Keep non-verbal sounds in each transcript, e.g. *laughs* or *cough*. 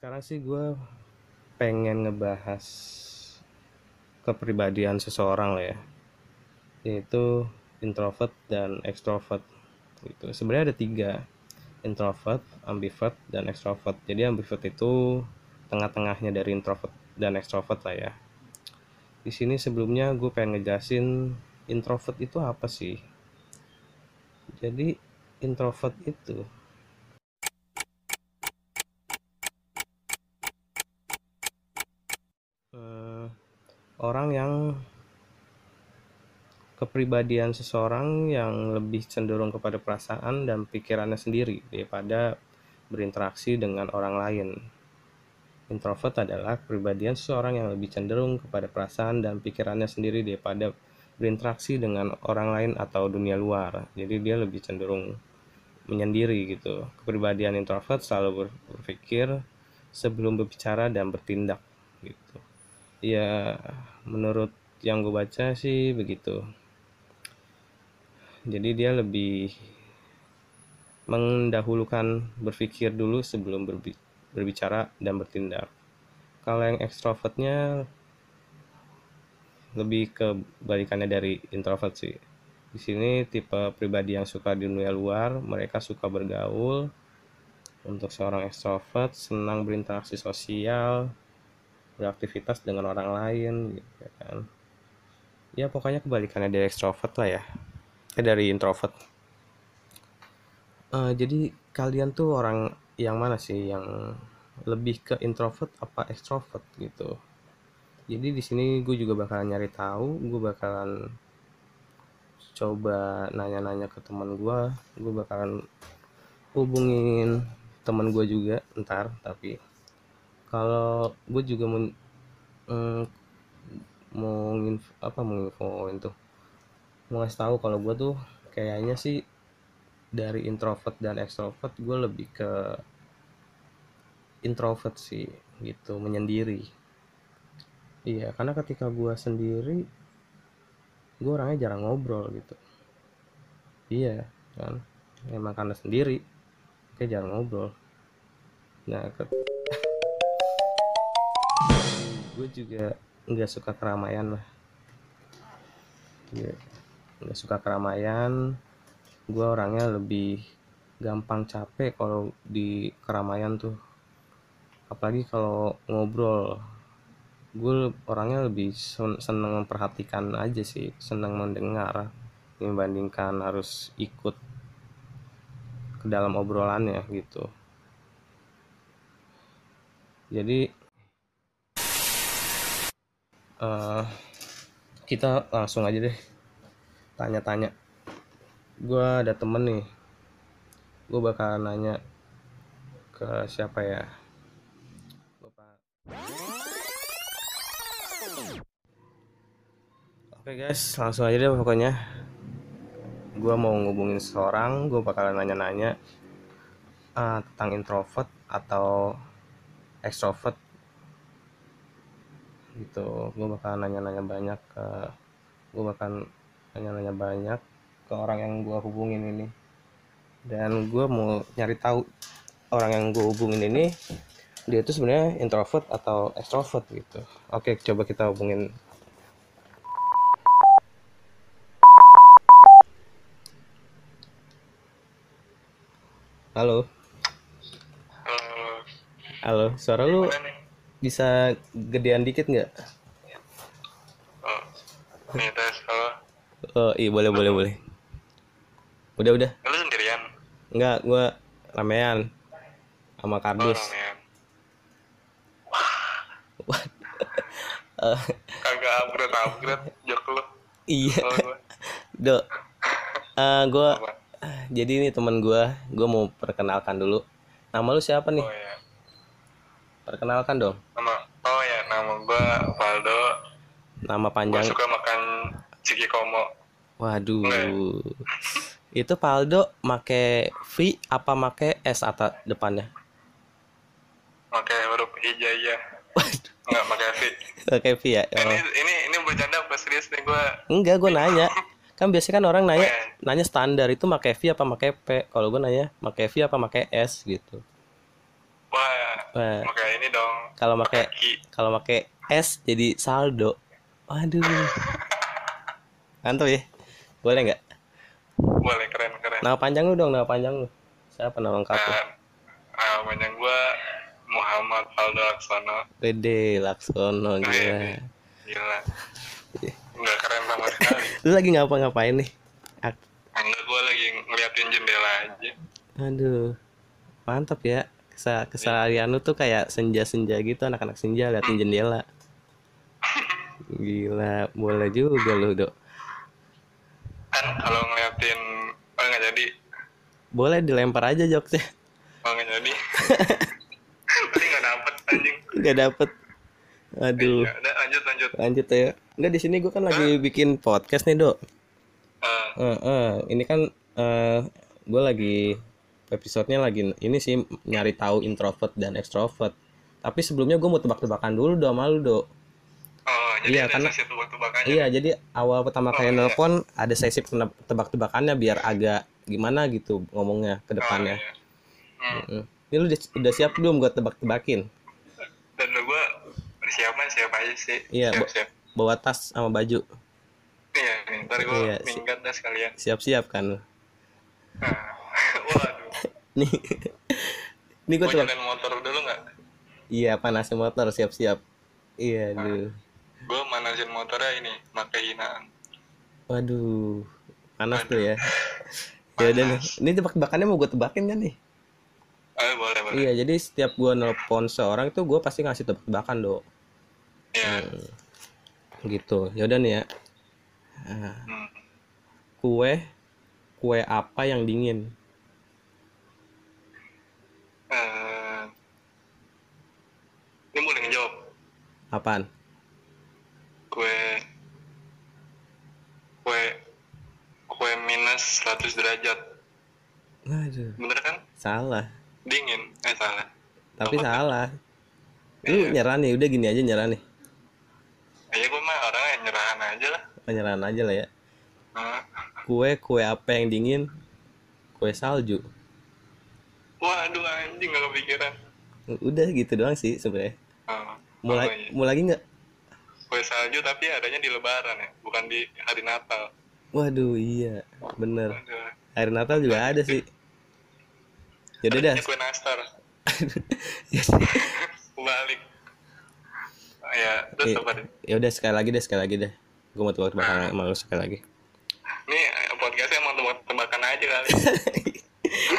Sekarang sih gue pengen ngebahas kepribadian seseorang lah ya, yaitu introvert dan extrovert. Gitu. Sebenarnya ada tiga, introvert, ambivert, dan extrovert. Jadi ambivert itu tengah-tengahnya dari introvert dan extrovert lah ya. Di sini sebelumnya gue pengen ngejelasin introvert itu apa sih. Jadi introvert itu orang yang kepribadian seseorang yang lebih cenderung kepada perasaan dan pikirannya sendiri daripada berinteraksi dengan orang lain. Introvert adalah kepribadian seseorang yang lebih cenderung kepada perasaan dan pikirannya sendiri daripada berinteraksi dengan orang lain atau dunia luar. Jadi dia lebih cenderung menyendiri gitu. Kepribadian introvert selalu berpikir sebelum berbicara dan bertindak gitu. Ya menurut yang gue baca sih begitu. Jadi dia lebih mendahulukan berpikir dulu sebelum berbicara dan bertindak. Kalau yang ekstrovertnya lebih ke balikannya dari introvert sih. Di sini tipe pribadi yang suka di dunia luar mereka suka bergaul. Untuk seorang ekstrovert senang berinteraksi sosial beraktivitas dengan orang lain gitu kan. Ya pokoknya kebalikannya dari ekstrovert lah ya. Eh, dari introvert. Uh, jadi kalian tuh orang yang mana sih? Yang lebih ke introvert apa extrovert gitu? Jadi di sini gue juga bakalan nyari tahu gue bakalan coba nanya-nanya ke teman gue gue bakalan hubungin teman gue juga ntar tapi kalau gue juga mau mm, mau info, apa mau infoin tuh? Mau ngasih tahu kalau gue tuh kayaknya sih dari introvert dan extrovert gue lebih ke introvert sih gitu menyendiri. Iya karena ketika gue sendiri gue orangnya jarang ngobrol gitu. Iya kan? Emang karena sendiri kayak jarang ngobrol. Nah ke... gue juga nggak suka keramaian lah. Yeah nggak suka keramaian. Gue orangnya lebih gampang capek kalau di keramaian tuh. Apalagi kalau ngobrol. Gue orangnya lebih seneng memperhatikan aja sih seneng mendengar dibandingkan harus ikut ke dalam obrolannya gitu. Jadi uh, kita langsung aja deh. Tanya-tanya. Gue ada temen nih. Gue bakal nanya ke siapa ya? Oke guys, langsung aja deh pokoknya. Gue mau ngubungin seseorang, gue bakalan nanya-nanya uh, tentang introvert atau extrovert gitu. Gue bakalan nanya-nanya banyak ke, gue bakalan nanya-nanya banyak ke orang yang gue hubungin ini. Dan gue mau nyari tahu orang yang gue hubungin ini dia itu sebenarnya introvert atau extrovert gitu. Oke coba kita hubungin. Halo. Halo. Halo suara lu bisa gedean dikit nggak oh ini tes halo Oh iya boleh boleh boleh. Udah udah. Lu sendirian? Enggak, gua ramean sama kardus. Oh, ramean. Wah. uh, *laughs* Kagak upgrade upgrade jok lu. Iya. *laughs* Dok. Uh, gua Apa? jadi ini teman gua, gua mau perkenalkan dulu. Nama lu siapa nih? Oh iya. Perkenalkan dong. Nama Oh ya, nama gua Valdo. Nama panjang. Gua suka makan Ciki Komo. Waduh. Nggak. *laughs* *laughs* Itu Paldo make V apa make S atau depannya? Make huruf hijaiyah. Enggak make V. *laughs* Oke V ya. Oh. Ini ini ini bercanda apa serius nih gua? Enggak, gua nanya. kan biasanya kan orang nanya Weh. nanya standar itu pakai V apa pakai P kalau gue nanya pakai V apa pakai S gitu Wah, Wah, pakai ini dong. kalau pakai kalau pakai S jadi saldo waduh mantap ya boleh nggak Boleh keren keren. nama panjang lu dong nama panjang lu siapa nama lengkap lu Nah, panjang gua Muhammad Aldo Laksono. Gede Laksono gila ini. Gila. Enggak keren sama sekali. *laughs* lu lagi ngapa-ngapain nih Ak- Enggak, gua lagi ngeliatin jendela aja. aduh mantap ya Kesa keseharian lu tuh kayak senja-senja gitu anak-anak senja liatin jendela. Gila boleh juga lu dok. Kan kalau ngeliatin oh nggak jadi. boleh dilempar aja jokesnya. Oh nggak jadi. *laughs* Tadi nggak dapet anjing. nggak dapet. Aduh. Udah lanjut lanjut. lanjut ya. Nggak di sini gue kan lagi bikin podcast nih dok. Eh, Eh, eh, ini kan eh gue lagi episodenya lagi ini sih nyari tahu introvert dan extrovert. Tapi sebelumnya gue mau tebak-tebakan dulu dong malu dok. oh, jadi Iya, karena- tebak-tebakannya. Iya, jadi awal pertama kali iya. nelpon ada sesi tebak-tebakannya biar agak gimana gitu ngomongnya ke Oh, depannya. iya. Hmm. Mm. Ini lu udah, udah siap belum gue tebak-tebakin? Dan lu gua persiapan siapa aja sih? Iya, siap, siap. Bawa tas sama baju. Iya, ntar gua Iya, si- minggat dah sekalian. Siap-siap kan. Nah. Nih. ini gue nyalain motor dulu nggak? Iya, panasin motor siap-siap. Iya, aduh. Gua manasin motornya ini, pakai hinaan. Waduh, panas tuh ya. *laughs* Ya udah nih, ini tebak-tebakannya mau gue tebakin kan nih? Eh, boleh, boleh. Iya, jadi setiap gue nelpon seorang itu gue pasti ngasih tebak-tebakan dok. Iya. Gitu. Ya udah nih ya. Nah, Hmm. kue, kue apa yang dingin? Eh, ini boleh ngejawab. Apaan? Kue kue kue minus 100 derajat. Waduh, Bener kan? salah. Dingin. Eh, salah. Tapi Apa? salah. Lu Iya. nyerah nih, udah gini aja nyerah nih. Ya, gue mah orangnya nyerahan aja lah. Penyerahan aja lah ya. Nah, Kue, kue apa yang dingin? Kue salju. Waduh, anjing gak kepikiran. Udah gitu doang sih sebenarnya. Oh, Mulai, iya. mau lagi nggak? Kue salju tapi adanya di lebaran ya, bukan di hari Natal. Waduh, iya, bener. Aduh. Hari Natal juga ada sih. Yaudah dah. Kue nastar. *laughs* Ya *laughs* Balik. Oh, ya, terus apa deh? ya udah sekali lagi deh, sekali lagi deh. Gue mau tebak-tebakan sama lu sekali lagi. Ini podcastnya emang tebak-tebakan aja kali. *laughs*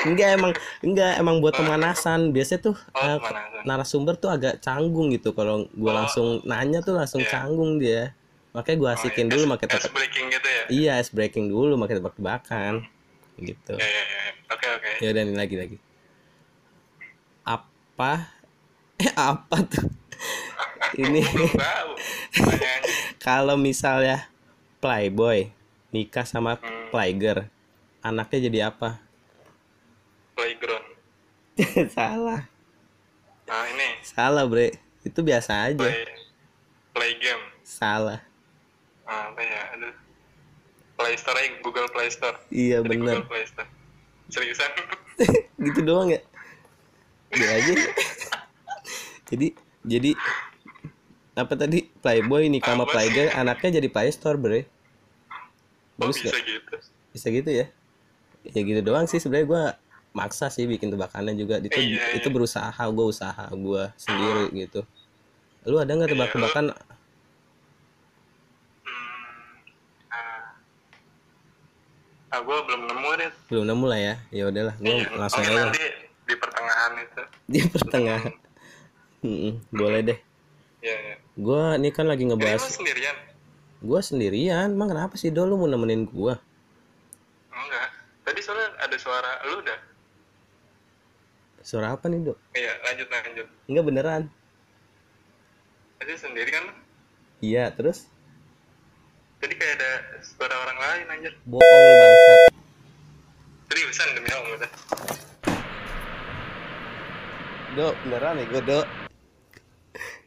Enggak emang, enggak emang buat pemanasan. Biasanya tuh Oh, pemanasan. narasumber tuh agak canggung gitu. Kalau gue Oh. langsung nanya tuh langsung Iya. canggung dia. Makanya gue asikin Oh, dulu ice- pakai ice tebak. breaking gitu ya? Iya, ice breaking dulu pakai tebak-tebakan. Gitu. Ya, ya, ya. Oke, oke. Ya udah nih lagi lagi. Apa? *laughs* Eh apa tuh? *laughs* Ini *laughs* kalau misalnya playboy nikah sama Hmm. playgirl, anaknya jadi apa? Playground. *laughs* Salah. Nah, ini. Salah, Bre. Itu biasa aja. Play, play game. Salah. Ah, apa ya? Aduh. Play Store aja, Google Play Store. Iya, Jadi bener. Google Play Store. Seriusan? *laughs* gitu doang ya? Dia aja. jadi jadi apa tadi playboy nikah sama playgirl, anaknya jadi playstore, Bre. Oh, Bagus bisa gak? gitu. Bisa gitu ya? Ya gitu doang sih sebenarnya gua maksa sih bikin tebakannya juga itu Iya, itu iya. berusaha gue usaha gue sendiri gitu lu ada nggak Iya, tebak-tebakan Hmm. Ah. Ah, gue belum nemu deh. belum nemu lah ya ya udahlah gue Iya, langsung aja nanti di pertengahan itu. di pertengahan Mm-mm, boleh deh Iya, iya. gue ini kan lagi Ini ngebahas sendirian? gue sendirian emang kenapa sih do lu mau nemenin gue Enggak. Tadi soalnya ada suara lu dah. Suara apa nih do Iya, lanjut lanjut. enggak beneran Tadi sendiri kan? iya terus Tadi kayak ada suara orang lain anjir. bohong lu bangsat Seriusan demi Allah udah. do beneran nih gue do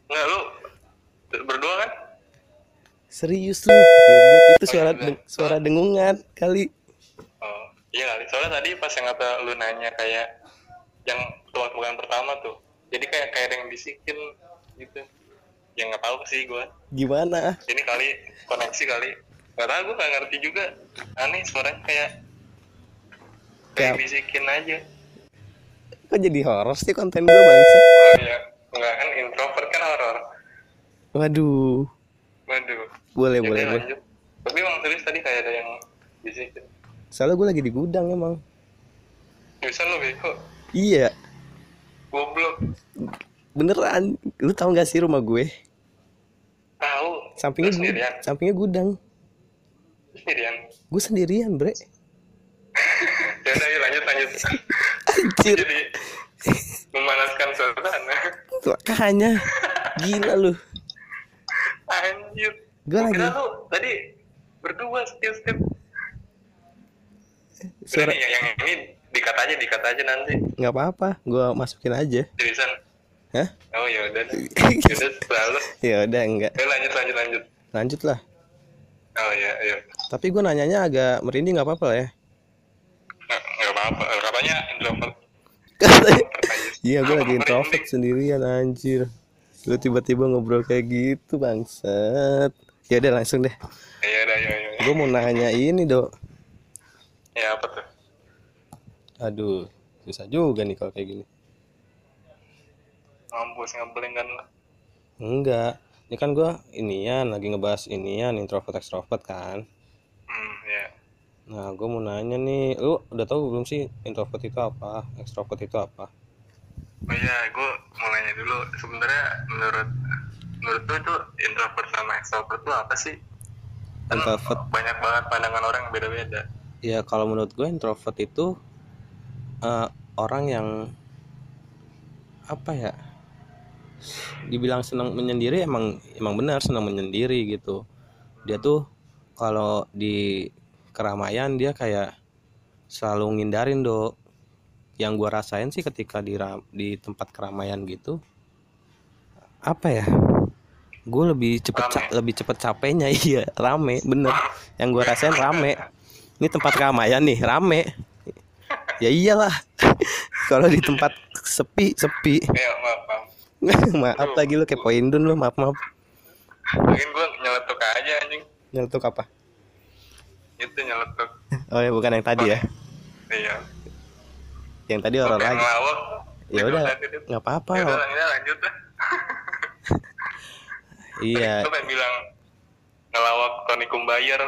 Enggak lu berdua kan? Serius lu. Itu Oh, suara iya, deng- suara dengungan kali. Oh, iya kali. Soalnya tadi pas yang kata lu nanya kayak yang tebak-tebakan pertama tuh. Jadi kayak kayak ada yang bisikin gitu. Yang nggak tahu sih gua. Gimana? Ini kali koneksi kali. Gak tahu gua nggak ngerti juga. Aneh suaranya kayak kayak Kayak- bisikin aja. Kok jadi horor sih konten gue bangsa? Oh iya, enggak kan introvert kan horor. Waduh. Waduh. Boleh, Yaudah, boleh, boleh. lanjut. Tapi emang serius tadi kayak ada yang bisikin. Soalnya gue lagi di gudang emang. Bisa lu beko. Iya, Goblok. beneran. Lu tahu gak sih rumah gue? Tahu. Sampingnya sendirian. Sampingnya gudang. Sendirian. Gue sendirian, bre. *laughs* Ya udah, lanjut lanjut. *laughs* Anjir. Jadi memanaskan suasana. Makanya. Gila lu. Anjir. Gue lagi Kira lu tadi berdua setiap setiap. suara Ini yang, yang ini dikat aja dikat aja nanti. nggak apa-apa. Gue masukin aja. Seriusan. Hah? Oh ya udah. *laughs* Ya udah selalu. ya udah enggak. Ya lanjut lanjut lanjut. Lanjut lah. Oh iya iya. Tapi gue nanyanya agak merinding nggak apa-apa lah ya. Nggak apa-apa. Katanya introvert. *laughs* Iya gue lagi introvert sendirian anjir. Lu tiba-tiba ngobrol kayak gitu bangsat. Ya udah langsung deh. Ya udah ya ya. Gue mau nanya ini dok. Ya apa tuh? Aduh susah juga nih kalau kayak gini. Mampus ngeblank kan. Enggak. Ini kan gue inian lagi ngebahas inian introvert extrovert kan. Hmm ya. Nah gue mau nanya nih, lu udah tahu belum sih introvert itu apa, extrovert itu apa? Oh iya, gue mau nanya dulu. Sebenarnya menurut menurut lu itu introvert sama extrovert itu apa sih? Kan Introvert. banyak banget pandangan orang yang beda-beda. Ya kalau menurut gue introvert itu eh, orang yang apa ya? Dibilang senang menyendiri emang emang benar senang menyendiri gitu. Dia tuh kalau di keramaian dia kayak selalu ngindarin dok. Yang gua rasain sih ketika di di tempat keramaian gitu apa ya? Gue lebih cepet ca- lebih cepet capeknya *laughs* iya rame bener. Yang gua rasain rame. Ini tempat keramaian nih rame. Ya iyalah. *laughs* Kalau di tempat sepi sepi. Ya maaf, maaf. *laughs* maaf lagi lu kepoin dun lu maaf maaf. Mungkin gue nyeletuk aja anjing. Nyeletuk apa? Itu nyeletuk. Oh ya bukan yang tadi ya. Iya. Yang tadi orang lagi. Ya udah nggak apa-apa. Ya ini lanjut. *laughs* Iya. Lu pengen bilang ngelawak Tony Kumbayer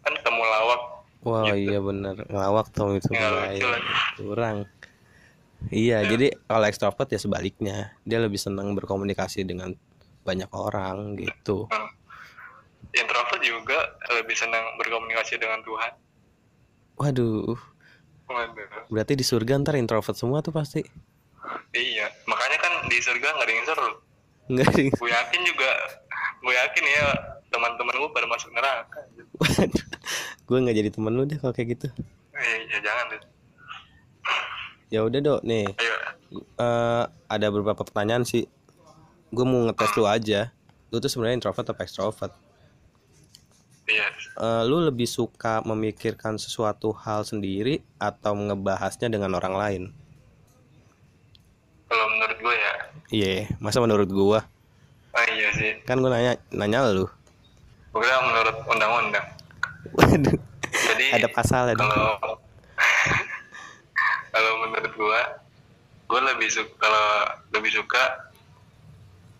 kan temu lawak. Wah Gitu. iya bener ngelawak tuh itu Ya, kurang. Iya jadi kalau ekstrovert ya sebaliknya dia lebih senang berkomunikasi dengan banyak orang gitu. Hmm. Introvert juga lebih senang berkomunikasi dengan Tuhan. Waduh Waduh. berarti di surga ntar introvert semua tuh pasti. Iya, makanya kan di surga nggak ada yang seru. Enggak sih. Gue yakin juga, gue yakin ya teman-teman gue pada masuk neraka. Waduh. Gue nggak jadi temen lu deh kalau kayak gitu. Eh, ya jangan deh. Ya udah dok nih Ayo, eh, ada beberapa pertanyaan sih. Gue mau ngetes lu aja. Lu tuh sebenarnya introvert atau extrovert? iya. Eh, lu lebih suka memikirkan sesuatu hal sendiri atau ngebahasnya dengan orang lain? Kalau menurut gue ya, Iya, masa menurut gua? oh iya sih. Kan gua nanya nanya lu. Kira menurut undang-undang. Waduh, Jadi ada pasal ya. kalau *laughs* kalau menurut gue, gue lebih suka kalau lebih suka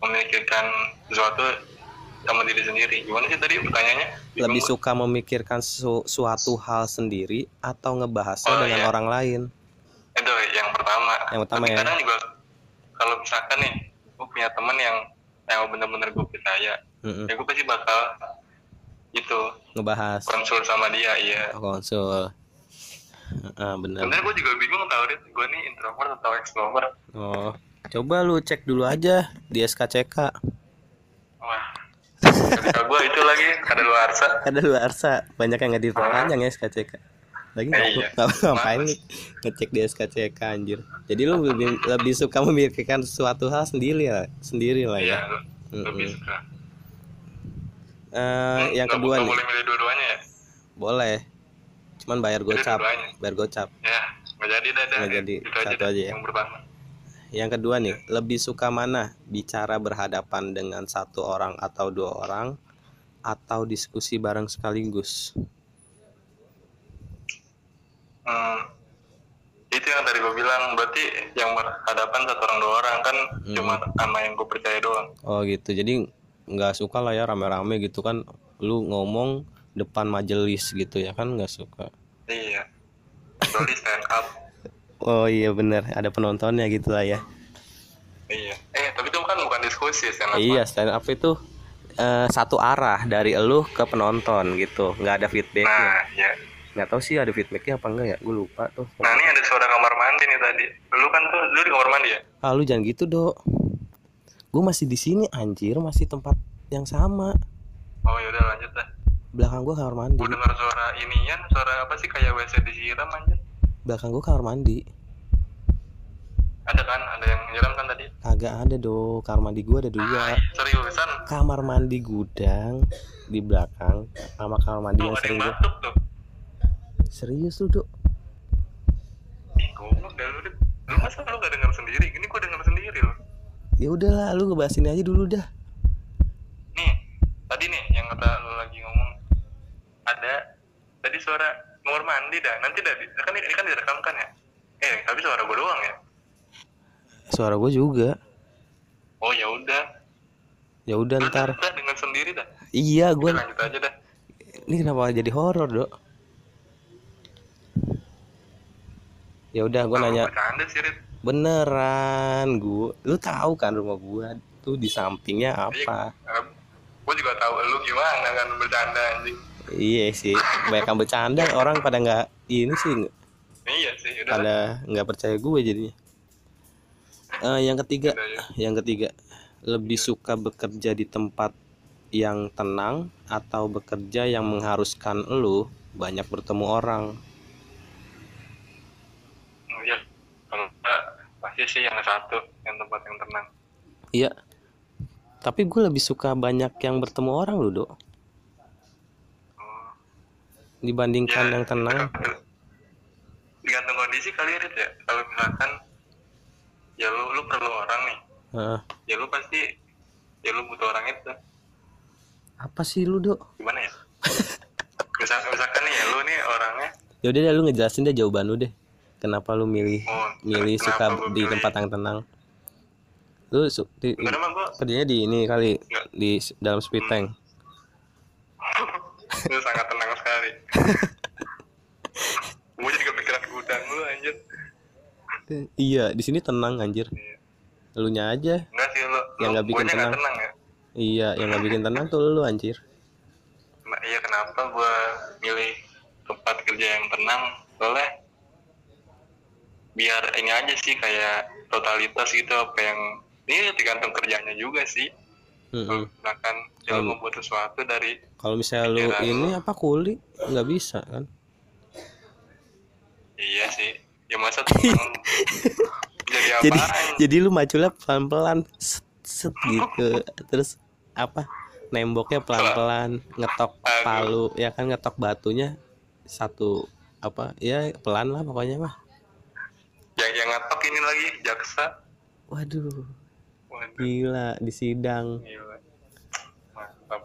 memikirkan sesuatu sama diri sendiri. Gimana sih tadi pertanyaannya? Lebih suka memikirkan su- suatu hal sendiri atau ngebahasnya Oh, dengan iya. orang lain? Itu yang pertama. Yang pertama Tapi ya. kadang juga kalau misalkan nih, gue punya teman yang yang bener-bener gue percaya, Mm-mm, ya gue pasti bakal itu Ngebahas konsul sama dia, iya. konsul. Ah, bener. Sebenarnya gue juga bingung tau Dit, gue nih introvert atau extrovert. Oh, coba lu cek dulu aja di SKCK. Wah, gue itu lagi ada luar asa. Ada lu Arsa, banyak yang nggak diperpanjang ya SKCK. Lagi nggak Iya. ngapain nih ngecek di SKCK anjir. Jadi lu lebih lebih suka memikirkan suatu hal sendiri lah, sendiri lah Iya, ya. lebih Mm-mm. Suka. Eh, yang kedua nih boleh milih dua-duanya ya boleh cuman bayar gocap bayar gocap ya nggak jadi dah dah. Nggak jadi. Itu aja Satu dah, aja ya. yang pertama yang kedua nih lebih suka mana bicara berhadapan dengan satu orang atau dua orang atau diskusi bareng sekaligus Hmm. Itu yang tadi gue bilang, berarti yang berhadapan satu orang dua orang kan Hmm. cuma sama yang gue percaya doang. oh gitu jadi nggak suka lah ya rame-rame gitu kan lu ngomong depan majelis gitu ya kan nggak suka Iya. Kecuali stand up. *laughs* oh iya bener ada penontonnya gitu lah ya Iya. Eh, tapi itu kan bukan diskusi stand up. Iya stand up itu eh, satu arah dari elu ke penonton gitu, nggak ada feedbacknya. Nah, ya. Nggak tahu sih ada feedbacknya apa enggak ya, gue lupa tuh. Nah, ini ada suara kamar mandi nih tadi. Lu kan tuh, lu di kamar mandi ya? Ah lu jangan gitu dok. Gue masih di sini anjir, masih tempat yang sama. Oh, yaudah lanjut dah. Belakang gue kamar mandi. Gue dengar suara inian, suara apa sih kayak WC disiram anjir. Belakang gue kamar mandi. Ada kan? Ada yang nyiram kan tadi? Kagak ada dok, kamar mandi gue ada dua. Ah, seriusan? Kamar mandi gudang di belakang sama kamar mandi Tuh, yang sering gue. batuk tuh. Serius lu dok? Ih, goblok dah lu. Lu masa lu gak denger sendiri? Gini gua denger sendiri loh. Ya udahlah, lu ngebahas ini aja dulu dah. Nih, tadi nih yang kata lu lagi ngomong ada tadi suara kamar mandi dah. Nanti dah kan ini, kan direkam kan ya? Eh, tapi suara gua doang ya. Suara gue juga. Oh ya udah. Ya udah ntar. denger sendiri dah. Iya, gue lanjut aja dah. ini kenapa jadi horor dok? Ya udah, gue nanya Bercanda sih, Rit. Beneran, gue, lu tahu kan rumah gue tuh di sampingnya apa? Iya, Gue juga tahu lu gimana kan bercanda anjing. Iya sih, banyak yang bercanda orang pada nggak ini sih Iya sih, udah. pada nggak percaya gue jadinya. Eh, yang ketiga, Udah, ya. yang ketiga lebih suka bekerja di tempat yang tenang atau bekerja yang mengharuskan lu banyak bertemu orang. Oh, Iya. Kalau enggak, pasti sih yang satu, yang tempat yang tenang. Iya. Tapi gue lebih suka banyak yang bertemu orang lu, Dok. Oh. Dibandingkan Ya, yang tenang. Tergantung kondisi kali Rit ya. Kalau misalkan ya lu lu perlu orang nih, Heeh. ya lu pasti ya lu butuh orang itu. apa sih lu, Dok? Gimana ya? *laughs* Misal, misalkan nih ya lu nih orangnya Yaudah deh lu ngejelasin deh jawaban lu deh. Kenapa lu milih oh milih suka di pilih- tempat yang tenang? Lu su- di, Enggak kerjanya di ini kali Nggak. di dalam speed tank. *laughs* itu sangat tenang sekali. *laughs* Gua jadi kepikiran gudang lu anjir. Iya, di sini tenang anjir. Iya. Lu nya aja. Enggak sih lu. Yang nggak bikin tenang. tenang ya. Iya, yang nggak bikin tenang tuh lu anjir. Nah, iya kenapa gua milih tempat kerja yang tenang? Soalnya biar ini aja sih kayak totalitas gitu apa yang ini tergantung kerjanya juga sih. Mm-mm. Misalkan ya lu membuat sesuatu dari Kalau misalnya lu ini lu. apa kuli nggak bisa kan? iya sih. Ya masa *laughs* jadi apa? jadi jadi lu maculnya pelan-pelan set, set *laughs* gitu terus apa nemboknya pelan-pelan ngetok Aduh. palu ya kan ngetok batunya satu apa ya pelan lah pokoknya mah yang yang ngatok ini lagi jaksa. waduh. Waduh, gila di sidang. Gila. Mantap.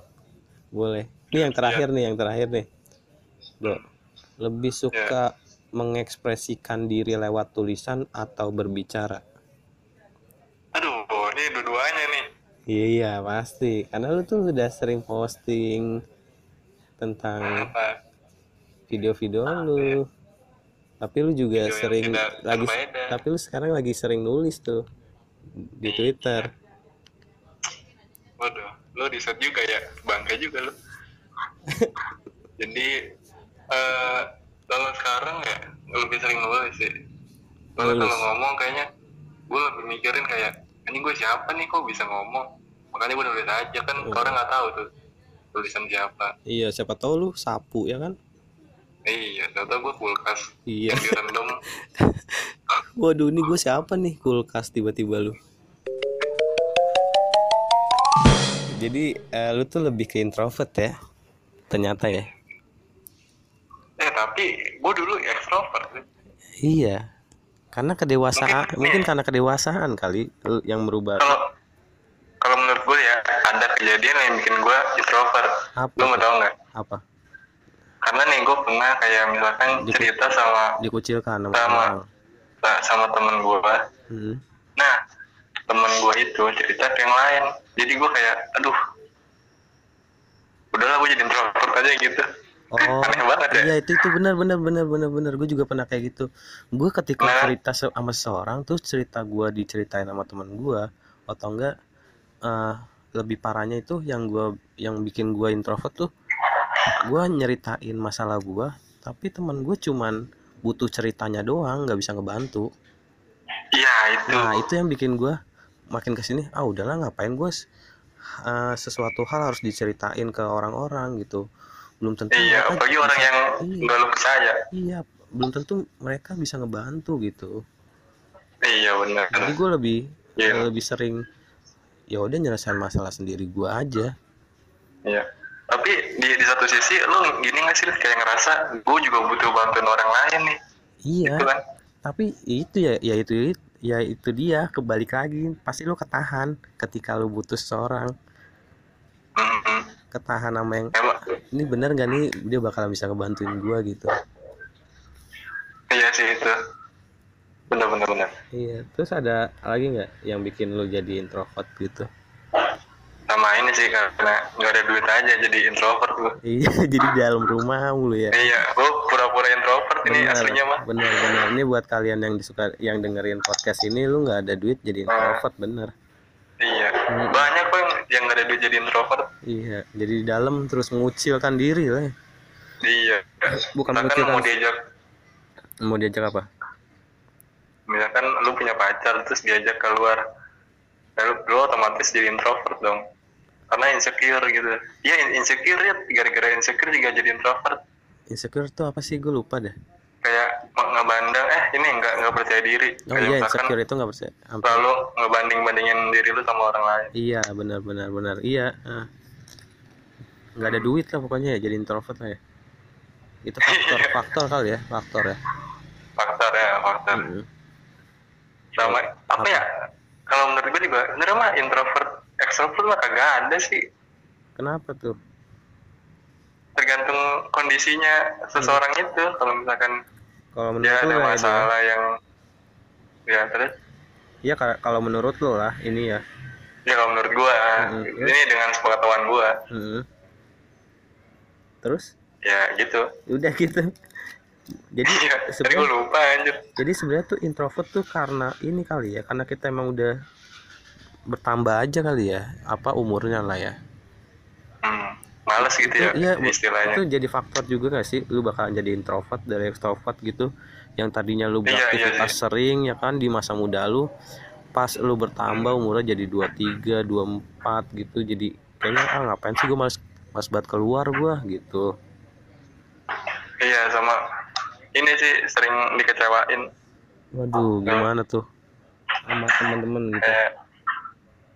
boleh. Ini yang terakhir nih yang terakhir nih. Bro lebih suka mengekspresikan diri lewat tulisan atau berbicara? Aduh, ini dua-duanya nih. iya pasti. Karena lu tuh udah sering posting tentang video-video lu tapi lu juga Video sering tidak lagi berbeda. tapi lu sekarang lagi sering nulis tuh di Twitter Waduh, lo di set juga ya, bangga juga lo. *laughs* Jadi eh kalau sekarang ya lebih sering nulis sih. Kalau kalau ngomong kayaknya gue lebih mikirin kayak ini gue siapa nih kok bisa ngomong. Makanya gue nulis aja kan Oh. orang nggak tahu tuh tulisan siapa. iya siapa tahu lu sapu ya kan Iya, tau gue kulkas iya direndam. *laughs* waduh ini gue siapa nih kulkas tiba-tiba lu Jadi eh, lu tuh lebih ke introvert ya? Ternyata ya. eh tapi gue dulu ekstrovert sih. Iya. Karena kedewasaan, Mungkin- mungkin karena kedewasaan kali yang merubah. kalau kalau menurut gue ya ada kejadian yang bikin gue introvert Apa lu mau tau nggak Apa? Karena nih gue pernah kayak misalkan Di- cerita sama Dikucilkan sama Sama. sama temen gue Hmm. nah temen gue itu cerita ke yang lain jadi gue kayak aduh udahlah gue jadi introvert aja gitu Oh, *laughs* aneh banget ya iya itu itu benar benar benar benar benar. Gue juga pernah kayak gitu. Gue ketika Nah. cerita sama seseorang tuh cerita gue diceritain sama teman gue atau enggak eh, lebih parahnya itu yang gue yang bikin gue introvert tuh gue nyeritain masalah gue tapi teman gue cuman butuh ceritanya doang nggak bisa ngebantu. Iya itu. Nah itu yang bikin gue makin ke sini ah udahlah ngapain gue sesuatu hal harus diceritain ke orang-orang gitu. Belum tentu iya apalagi orang yang iya. nggak percaya. Iya belum tentu mereka bisa ngebantu gitu. Iya benar. Jadi gue lebih Iya. lebih sering ya udah nyelesain masalah sendiri gue aja. Iya tapi di di satu sisi lu gini nggak sih kayak ngerasa gue juga butuh bantuan orang lain nih. Iya. Gitu kan? Tapi itu ya ya itu ya itu dia kebalik lagi pasti lo ketahan ketika lo butuh seseorang. Mhm. ketahan sama yang emang. Ini bener gak nih dia bakalan bisa ngebantuin gue gitu. Iya sih itu. Benar benar benar iya terus ada lagi nggak yang bikin lo jadi introvert gitu sama ini sih karena nggak ada duit aja jadi introvert gue *laughs* iya jadi di dalam rumah mulu ya. Iya gue pura-pura introvert ini Bener, aslinya mah bener bener ini buat kalian yang disuka yang dengerin podcast ini lu nggak ada duit jadi introvert bener iya. Hmm. banyak kok yang yang nggak ada duit jadi introvert. Iya jadi di dalam terus mengucilkan diri lah ya. iya. Bukan mengucilkan mau diajak mau diajak apa? Misalkan lu punya pacar terus diajak keluar. Lalu lu otomatis jadi introvert dong karena insecure gitu. In- insecure ya gara-gara insecure juga jadi introvert. Insecure tuh apa sih? Gue lupa deh. Kayak nge- ngebandang eh ini nggak nggak percaya diri. Oh kayak iya insecure itu nggak percaya. Hampir- selalu ngebanding bandingin diri lu sama orang lain. Iya benar benar benar. Iya ah. nggak ada duit lah pokoknya ya jadi introvert lah ya. Itu faktor *laughs* faktor kali ya faktor ya. Faktor ya faktor. Mm-mm. sama apa Apa? ya kalau menurut gue juga sebenarnya mah introvert extrovert mah kagak ada sih kenapa tuh tergantung kondisinya seseorang itu kalau misalkan kalau menurut dia ada lah ini ya. masalah yang ya terus Iya ka- kalau menurut lo lah ini ya. ya kalau menurut gua Mm-mm. ini dengan sepengetahuan gua Heeh. Terus ya gitu udah gitu. Jadi tadi sebenarnya lupa anjir jadi sebenarnya tuh introvert tuh karena ini kali ya, karena kita emang udah bertambah aja kali ya, apa umurnya lah ya. hmm, males gitu ya iya, bu- istilahnya Itu jadi faktor juga gak sih? Lu bakalan jadi introvert dari extrovert gitu. Yang tadinya lu Iya, iya, beraktivitas iya. sering ya kan di masa muda lu pas lu bertambah umurnya jadi 23, 24 gitu. Jadi kayaknya ah ngapain sih gue males males banget keluar gua gitu. iya sama ini sih sering dikecewain Waduh, gimana tuh? Sama temen-temen gitu. kayak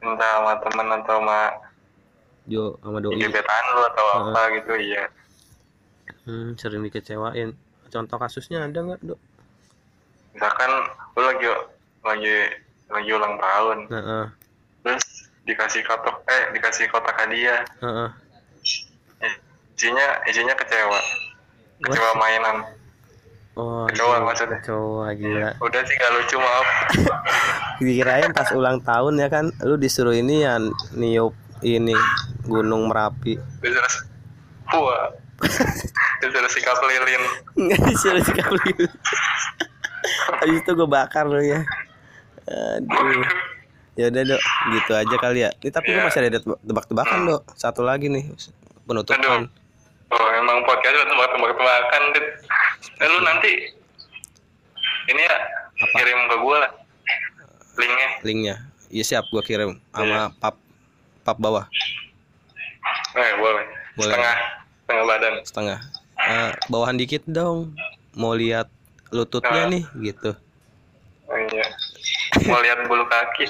entah sama temen atau sama Jo sama doi. gebetan lu atau Heeh. apa gitu iya Hmm, sering dikecewain. Contoh kasusnya ada nggak, Dok? misalkan lu lagi lagi lagi ulang tahun Heeh. terus dikasih kotak eh dikasih kotak hadiah Heeh. Eh, isinya isinya kecewa kecewa mainan Oh, Kecoa maksudnya. Kecoa, gila. *laughs* udah sih gak lucu maaf Dikirain pas ulang tahun ya kan, lu disuruh ini ya niup ini Gunung Merapi. disuruh wah disuruh sikap lilin Nggak disuruh sekali. Habis itu gue bakar lu ya. Aduh. Ya udah, Dok. Gitu aja kali ya. Ini tapi Iya. masih ada tebak-tebakan, Dok. Satu lagi nih penutupan. oh emang podcast tebak-tebakan dit eh, lu nanti ini ya kirim ke gue lah linknya Linknya. Iya siap gue kirim sama Iya. pap pap bawah eh boleh Boleh. setengah setengah badan setengah. Eh, bawahan dikit dong. Mau lihat lututnya Ah. nih gitu. oh, iya mau lihat bulu kaki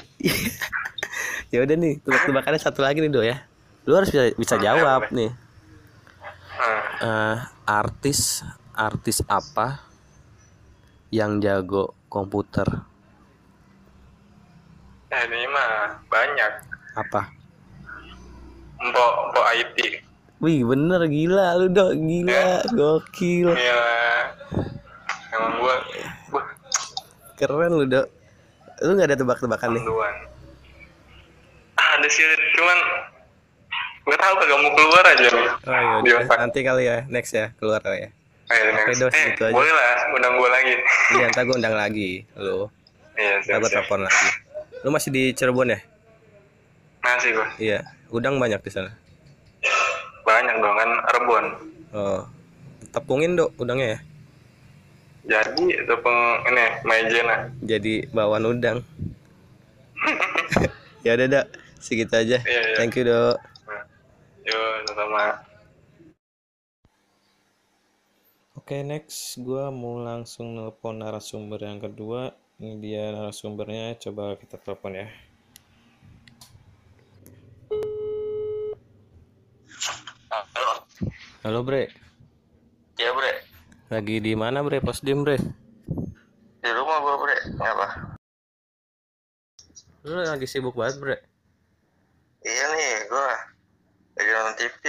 *laughs* ya udah nih tebak-tebakannya satu lagi nih do ya lu harus bisa, bisa Hmm, jawab boleh. nih. Eh, artis artis apa yang jago komputer? Eh, ini mah banyak. apa? Mbok, mbok IT. wih bener gila lu dok. Gila gokil. Iya. Emang gua, gua keren lu dok. Lu nggak ada tebak-tebakan nih? Ada sih, cuman nggak tahu kagak mau keluar aja. Nih. oh iya nanti kali ya next ya keluar kali ya Ayo, Oke. Dos, eh, gitu aja. boleh lah, undang gua lagi. iya ntar gue undang lagi lu Iya, ntar gue telepon lagi lu masih di Cirebon ya Masih gua. iya udang banyak di sana Banyak dong kan, Rebon. oh tepungin dok udangnya ya Jadi, tepung ini, Maijena. jadi bawaan udang *laughs* ya udah dok segitu aja Iya, iya. thank you dok Nah, Yuk, sama. Oke next gue mau langsung nelpon narasumber yang kedua Ini dia narasumbernya coba kita telepon ya Halo. Halo bre Iya, Bre. Lagi di mana bre posdim bre Di rumah gua, Bre. Ngapa? Lu lagi sibuk banget bre Iya nih, gua lagi nonton TV.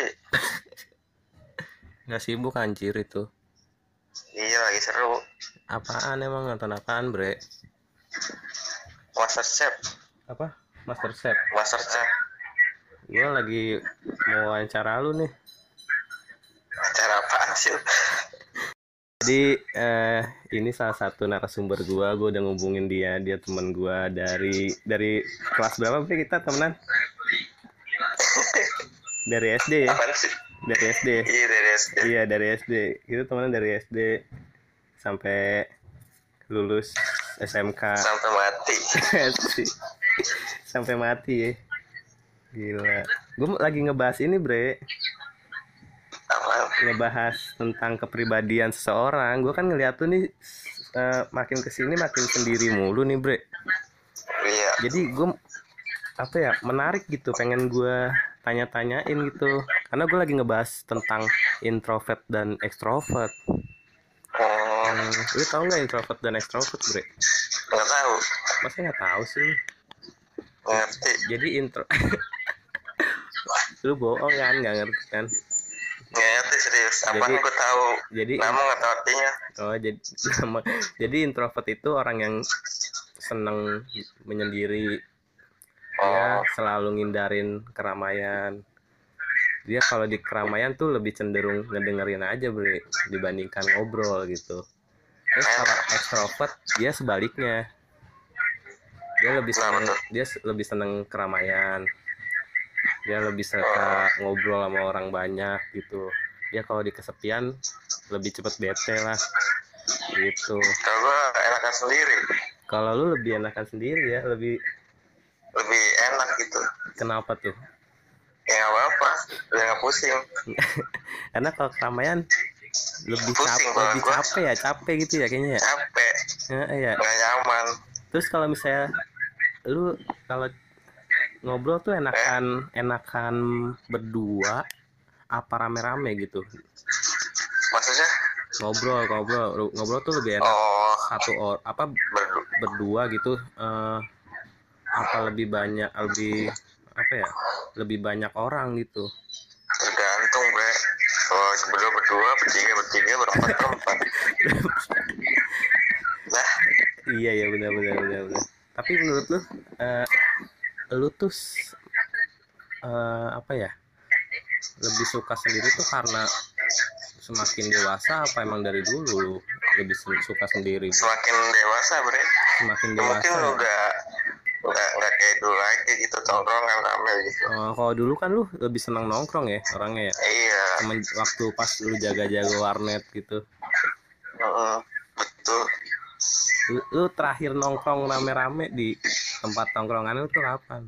*laughs* Nggak sibuk anjir itu Iya, lagi seru. Apaan emang nonton apaan bre Master Chef, Apa? Master Chef Master Chef. Gue lagi mau wawancara lu nih Acara apaan sih? Jadi eh, ini salah satu narasumber gua, gua udah ngubungin dia, dia teman gua dari dari kelas berapa bre kita temenan? *laughs* Dari SD ya, Apaan sih? Dari SD. Iya, dari SD. Iya dari SD, kita temenan dari SD sampai lulus SMK Sampai mati. *laughs* sampai mati ya. Gila. Gue lagi ngebahas ini bre, ngebahas tentang kepribadian seseorang. Gue kan ngeliat tuh nih eh, makin ke sini makin sendiri mulu nih bre. Iya. Jadi gue apa ya menarik gitu, pengen gue tanya-tanyain gitu. Karena gue lagi ngebahas tentang introvert dan extrovert. Oh, Hmm, lu tau nggak introvert dan extrovert bre? nggak tahu. Masa nggak tahu sih? Ngerti. Jadi intro, *laughs* lu bohong kan nggak ngerti kan? Nggak ngerti serius. Apaan Jadi- gua tahu. Jadi Namun nggak tahu artinya. oh jadi *laughs* nama jadi introvert itu orang yang seneng menyendiri Oh, selalu ngindarin keramaian dia kalau di keramaian tuh lebih cenderung ngedengerin aja bre dibandingkan ngobrol gitu. Terus kalau extrovert dia sebaliknya. Dia lebih Kenapa seneng dia lebih seneng keramaian. Dia lebih suka ngobrol sama orang banyak gitu. Dia kalau di kesepian lebih cepet bete lah gitu. Kalau enakan sendiri. kalau lu lebih enakan sendiri ya lebih Lebih enak gitu. kenapa tuh? Ya. Udah nggak pusing. *laughs* karena kalau keramaian lebih Pusing capek lebih gua. capek ya capek gitu ya kayaknya ya Capek. Ya, iya. Nggak nyaman. terus kalau misalnya lu kalau ngobrol tuh enakan enakan berdua apa rame-rame gitu Maksudnya? ngobrol ngobrol ngobrol tuh lebih enak Oh, satu or apa berdu berdua gitu eh, apa lebih banyak lebih apa ya lebih banyak orang gitu. Tergantung bre. Kalau berdua berdua bertiga bertiga berempat berempat. *laughs* Nah. Iya ya benar benar benar benar. Tapi menurut lu eh, lu tuh eh, apa ya lebih suka sendiri tuh karena semakin dewasa apa emang dari dulu lu lebih suka sendiri? Semakin dewasa bre. Semakin mungkin dewasa ya? udah nggak nggak dulu lagi gitu tongkrongan rame gitu. Oh, kalau dulu kan lu lebih senang nongkrong ya orangnya ya? Iya. Temen, waktu pas lu jaga-jaga warnet gitu. Mm, betul. Lu, lu terakhir nongkrong rame-rame di tempat nongkrongan lu tuh kapan?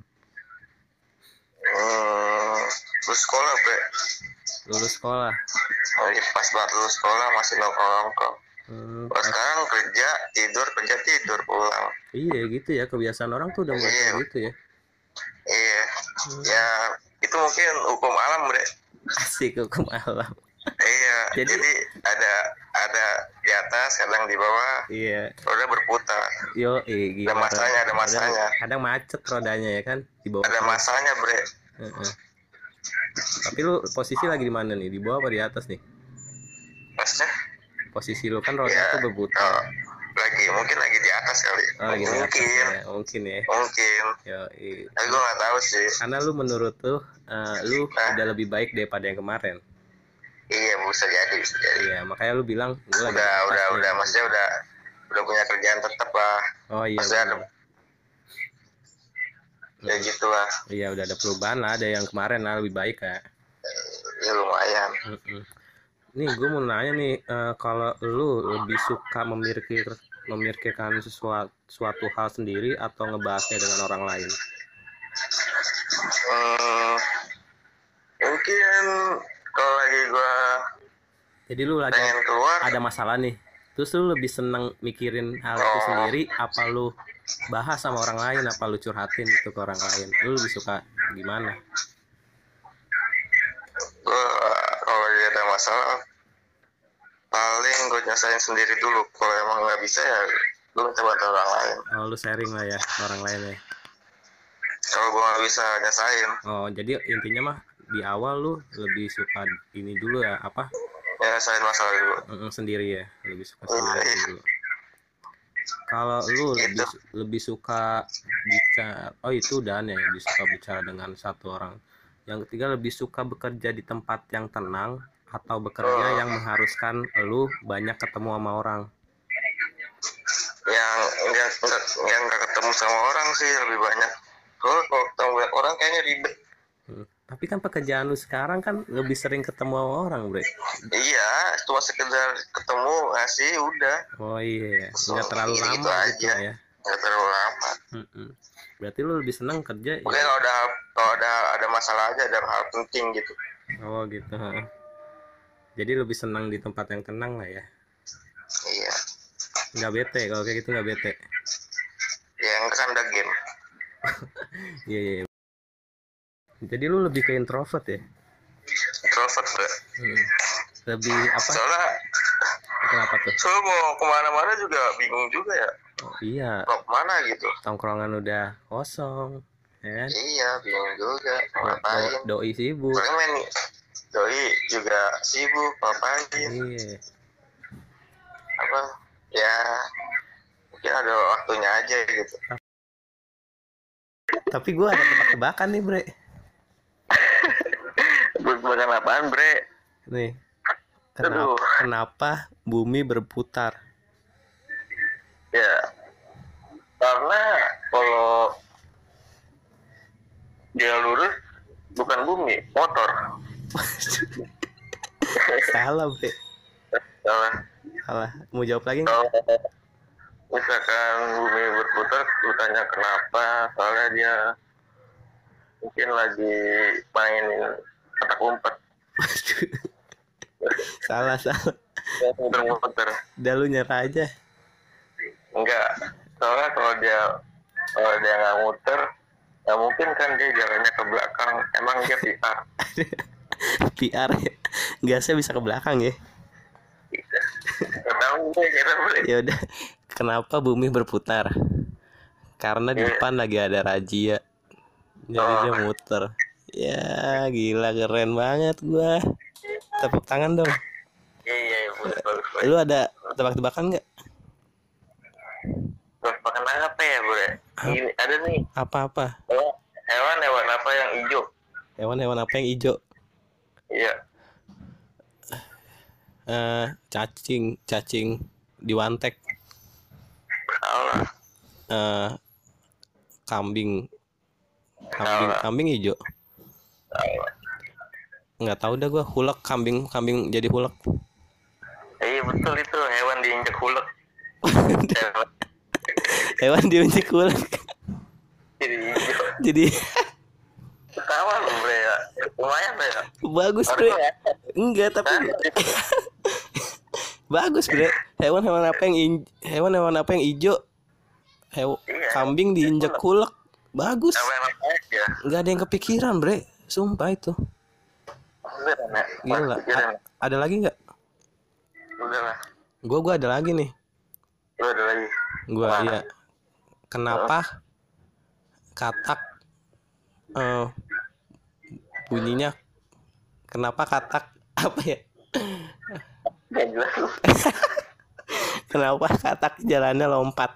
Hmm, lu sekolah bre lulus sekolah? Lagi pas banget lu sekolah masih nongkrong nongkrong Hmm, kalau sekarang kerja tidur kerja tidur pulang. Iya gitu ya kebiasaan orang tuh udah mulai Iya. gitu ya. Iya. Hmm. ya itu mungkin hukum alam bre. Asik hukum alam. Iya Jadi- jadi, ada ada di atas kadang di bawah. Iya. Roda berputar. Yo eh, Ada masanya, ada Kadang- masanya. kadang macet rodanya ya kan di bawah. Ada masanya bre. Heeh. tapi lu posisi lagi di mana nih? Di bawah apa di atas nih? Maksudnya posisi lu kan roda ya tuh oh, berputar lagi mungkin lagi di atas kali oh lagi di atas mungkin. ya mungkin ya. Mungkin. Yo eh. tapi gue nggak tahu sih. Karena lu menurut lu eh, lu Nah. udah lebih baik daripada yang kemarin. Iya bisa jadi bisa jadi. Iya makanya lu bilang gue lagi udah udah nih. udah maksudnya udah udah punya kerjaan tetap lah. Oh iya maksudnya bener. ada ya gitu lah. Iya udah ada perubahan lah ada yang kemarin lah lebih baik ya. Ya lumayan. Mm-mm. Nih gue mau nanya nih eh, kalau lu lebih suka memikir memikirkan sesuatu suatu hal sendiri atau ngebahasnya dengan orang lain? hmm, mungkin kalau lagi gua Jadi lu lagi keluar ada masalah nih, terus lu lebih seneng mikirin hal itu sendiri apa lu bahas sama orang lain apa lu curhatin itu ke orang lain? Lu lebih suka gimana? gua kalau lagi ada masalah. Paling gue nyesain sendiri dulu. Kalau emang nggak bisa ya gue minta bantuan orang lain. Oh lu sharing lah ya orang lain ya. kalau gue nggak bisa nyesain Oh jadi intinya mah di awal lu lebih suka ini dulu ya apa? Ya nyesain masalah dulu. Mm, sendiri ya lebih suka sendiri dulu. Kalau lu lebih su- lebih suka bicara oh itu udah ya lebih suka bicara dengan satu orang. Yang ketiga lebih suka bekerja di tempat yang tenang atau bekerja yang mengharuskan lu banyak ketemu sama orang? Yang yang nggak yang ketemu sama orang sih lebih banyak. Kalau kalau ketemu banyak orang kayaknya ribet. Hmm. tapi kan pekerjaan lu sekarang kan lebih sering ketemu sama orang bre. Iya cuma sekedar ketemu ngasih udah. Oh iya. Nggak terlalu Gitu lama gitu aja. ya. Nggak terlalu lama. Mm-mm. berarti lu lebih senang kerja Mungkin ya? kalau ada kalau ada ada masalah aja ada hal penting gitu. Oh gitu heeh. Jadi lebih senang di tempat yang tenang lah ya. Iya. Nggak bete kalau kayak gitu nggak bete. Yang kan ada game. *laughs* Iya iya iya. jadi lu lebih ke introvert ya? Introvert bre Hmm. lebih apa? Soalnya kenapa tuh? Soalnya mau ke mana-mana juga bingung juga ya. Oh, iya. Mau ke mana gitu. Tongkrongan udah kosong ya kan? Iya bingung juga. Ngapain? do- doi sibuk. Paling main doi juga sibuk ngapain? Iya. Apa? Ya mungkin ada waktunya aja gitu. Tapi gua ada tebak-tebakan nih bre. *laughs* Bukan apaan bre? Nih. Kenapa, Aduh. kenapa bumi berputar? Ya karena kalau dia lurus bukan bumi motor *laughs* salah bre. Salah. Salah. Mau jawab lagi nggak? kalau misalkan bumi berputar bertanya kenapa soalnya dia mungkin lagi mainin petak umpet. *laughs* Salah salah. Dia muter-muter udah lu nyerah aja. Enggak. Soalnya kalau dia kalau dia nggak muter nggak mungkin kan dia jalannya ke belakang. Emang dia *laughs* PR *laughs* PR ya. Gasnya bisa ke belakang ya. Ya udah kenapa bumi berputar? Karena di Iya. depan lagi ada razia jadi Oh. dia muter. Ya gila keren banget gua. Tepuk tangan dong. Iya iya bagus lu ada tebak-tebakan nggak? Terus makan apa ya boleh ini ada nih. Apa-apa? Hewan hewan apa yang hijau? Hewan-hewan apa yang hijau iya. Eh cacing cacing di wantek. Eh kambing. Kambing Salah. kambing hijau. Nggak tahu dah gua hulek kambing kambing jadi hulek. Iya betul itu hewan diinjek hulek. *laughs* Hewan hewan diunjuk hulek. Jadi hijau. Jadi ketawa lu bre ya lumayan ya. Bagus bre. ya. enggak tapi *laughs* bagus bre. Hewan-hewan apa yang hewan-hewan apa yang hijau Hew- Iya. kambing diinjek hulek bagus. Nggak ada yang kepikiran bre. Sumpah itu. Gila. A- ada lagi nggak? Gue gue ada lagi nih. Lu ada lagi. gue iya. Kenapa katak eh, bunyinya kenapa katak *laughs* apa ya *laughs* kenapa katak jalannya lompat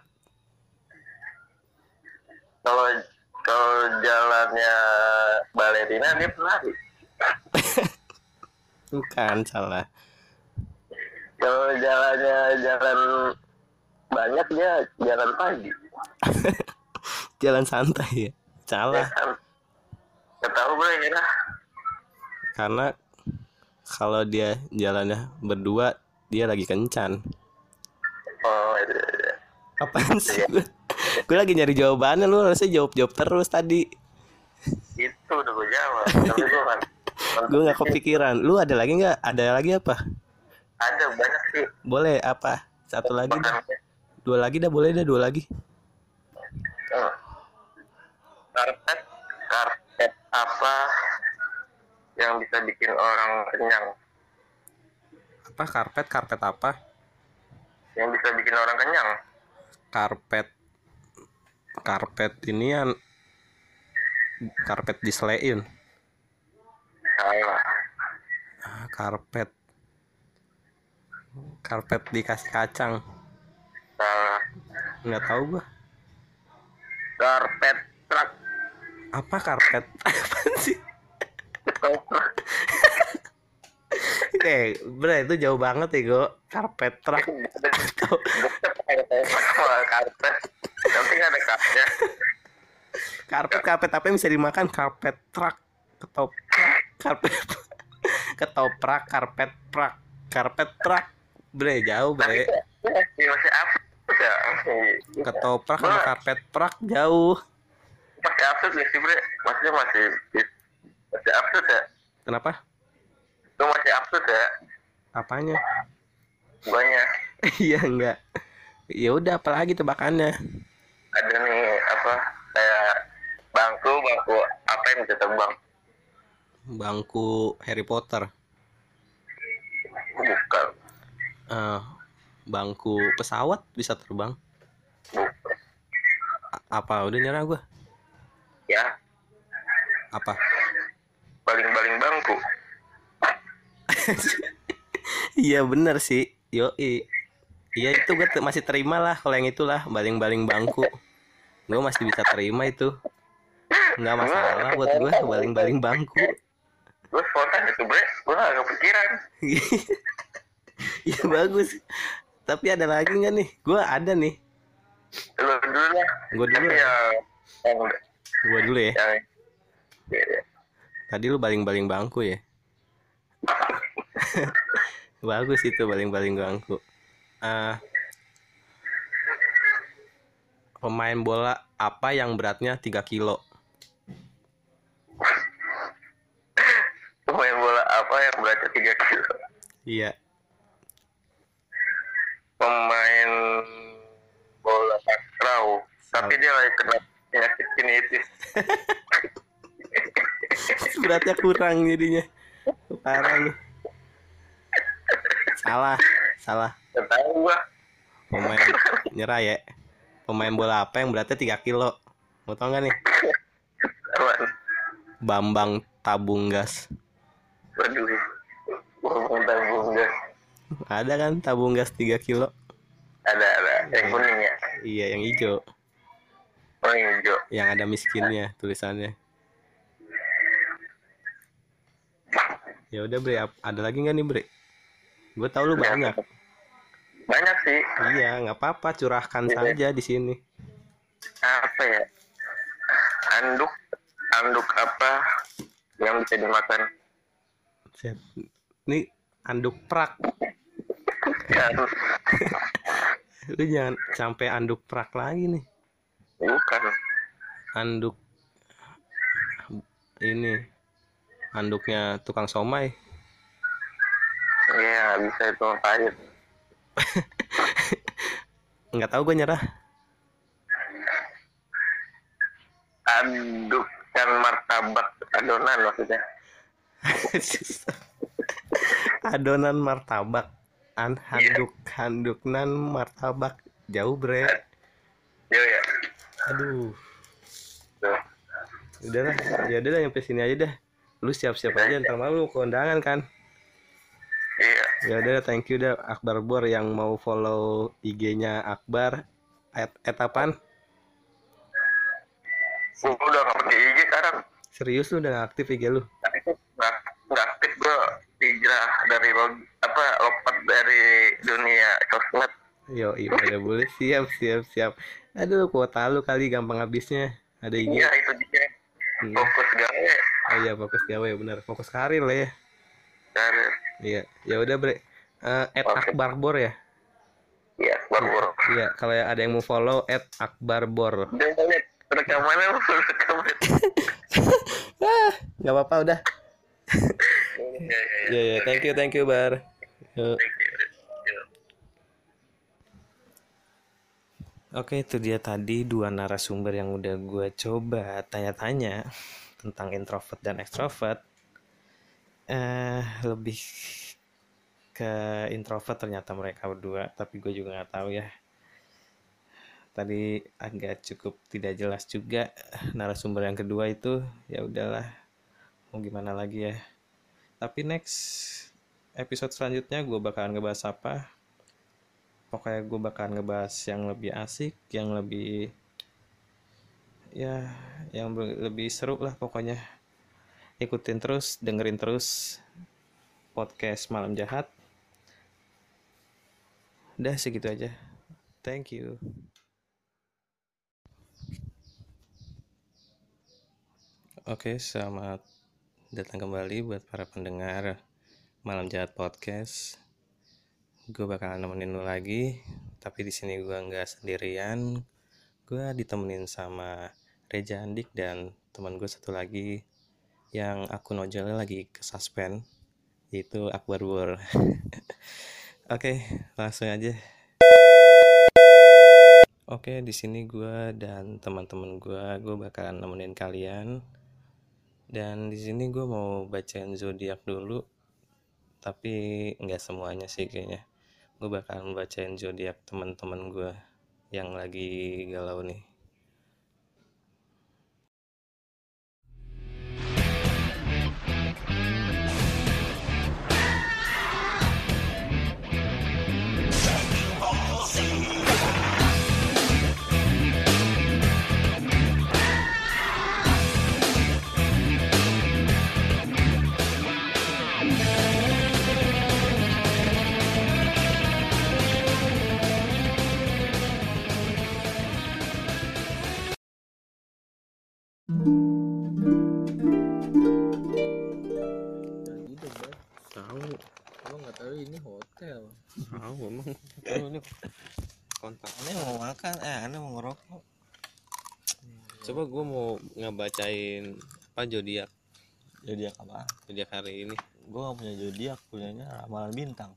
Kalau kalau jalannya balerina dia pelari. *laughs* bukan salah Kalau jalannya jalan banyak dia jalan pagi. jalan santai ya Ya salah kan? Gak tahu gue ya. Karena kalau dia jalannya berdua dia lagi kencan Oh, iya, iya. apaan sih gue gue lagi nyari jawabannya lu harusnya jawab jawab terus tadi Itu udah gue jawab. Tapi gue kan. gue nggak kepikiran lu ada lagi nggak ada lagi apa Ada banyak sih. boleh apa satu lagi dah. Dua lagi dah boleh dah dua lagi Oh. Karpet, karpet apa yang bisa bikin orang kenyang? apa karpet karpet apa Yang bisa bikin orang kenyang? karpet karpet ini yang karpet diselein Salah. Ah, karpet karpet dikasih kacang Salah. nggak tahu gua Karpet truk. apa karpet *laughs* apa sih eh bre itu jauh banget ya go karpet truk atau karpet. Tapi ada kapnya. karpet karpet apa yang bisa dimakan karpet truk ketoprak karpet ketoprak karpet prak karpet truk bre jauh bre Masih masih? Ya, ketoprak sama karpet prak jauh masih absurd sih bre? Maksudnya masih masih absurd ya? kenapa? Itu masih absurd ya? apanya? Guanya *laughs* iya enggak. Ya udah apalagi tebakannya? Ada nih apa kayak bangku bangku apa yang bisa terbang? bangku Harry Potter. Bukan. Eh, bangku pesawat bisa terbang. Bukan. A- apa? Udah nyerah gua? Ya, apa baling-baling bangku. *laughs* iya bener sih. Yo iya itu gue masih terima lah kalau yang itulah baling-baling bangku. Gue masih bisa terima itu. Nggak masalah buat gue baling-baling bangku. Gue spontan itu bre, gue gak kepikiran. *laughs* iya bagus. Tapi ada lagi nggak nih? Gue ada nih. Lu dulu lah. gue dulu ya. yang yang gue dulu ya. Yang ya, ya. Tadi lu baling-baling bangku ya *laughs* bagus itu baling-baling bangku Ah, pemain bola apa yang beratnya 3 kilo Pemain bola apa yang beratnya 3 kilo? iya Pemain bola takraw. Tapi dia lagi kena penyakit tinnitus. *laughs* *laughs* beratnya kurang jadinya parah lu salah salah pemain nyerah ya pemain bola apa yang beratnya 3 kilo mau tau gak nih? Bambang tabung gas Waduh. Ngomong tabung gas. ada kan tabung gas 3 kilo Ada ada. Yang kuning ya. iya yang hijau Oh yang hijau. yang ada miskinnya tulisannya ya udah bre ada lagi nggak nih bre gue tau lu banyak Banyak sih. iya nggak apa-apa curahkan saja di sini Apa ya? Anduk. Anduk apa yang bisa dimakan? Set. ini anduk prak Kan. *laughs* lu jangan sampai anduk prak lagi nih Bukan. anduk ini anduknya tukang somai. Iya, bisa itu pahit. *laughs* nggak tahu gue nyerah. Anduk handukkan martabak adonan maksudnya. *laughs* Adonan martabak. An handuk handuknan martabak. Jauh bre. Yo ya? Aduh. Udah lah ya udah lah sampai sini aja dah lu siap-siap aja ntar malu ke undangan kan? Iya. Ya udah thank you dah Akbar Bor yang mau follow IG-nya Akbar. At, at apaan? gua udah nggak pakai IG sekarang. Serius lu udah gak aktif IG lu? Nggak nggak aktif gua. Hijrah dari log apa lompat dari dunia sosmed. Yo iya udah boleh. Siap siap siap. Aduh kuota lu kali gampang habisnya. Ada IG iya itu dia. Hmm. fokus gawe oh iya fokus gawe benar. Fokus karir lah ya. Dari iya. Ya udah bre. Eh, at Oke. Akbar Bor ya? Iya baru iya kalau ada yang mau follow at Akbar Bor rekamannya rekaman ah nggak apa-apa udah. Iya iya ya ya thank you thank you Bar. Yuk. Oke, itu dia tadi dua narasumber yang udah gue coba tanya-tanya tentang introvert dan extrovert. Eh, lebih ke introvert ternyata mereka berdua, tapi gue juga nggak tahu ya. Tadi agak cukup tidak jelas juga narasumber yang kedua itu, ya udahlah, mau gimana lagi ya. Tapi next episode selanjutnya gue bakalan ngebahas apa? pokoknya gue bakalan ngebahas yang lebih asik yang lebih ya yang lebih seru lah pokoknya. Ikutin terus dengerin terus podcast malam jahat. Udah segitu aja. Thank you. Oke, selamat datang kembali buat para pendengar Malam Jahat Podcast. Gue bakalan nemenin lu lagi tapi di sini gue nggak sendirian gue ditemenin sama Reja Andik dan teman gue satu lagi yang akun ojolnya lagi ke suspend yaitu Akbar Wur *laughs* oke langsung aja. Oke di sini gue dan teman-teman gue gue bakalan nemenin kalian. Dan di sini gue mau bacain zodiak dulu tapi nggak semuanya sih kayaknya. Gue bakalan bacain zodiak teman-teman gue yang lagi galau nih tahu emang. Tahu ini kontak. Aneh mau makan? Eh aneh mau ngerokok. Coba gue mau ngebacain apa zodiak. Zodiak apa? Zodiak hari ini. Gue gak punya zodiak punyanya ramalan bintang.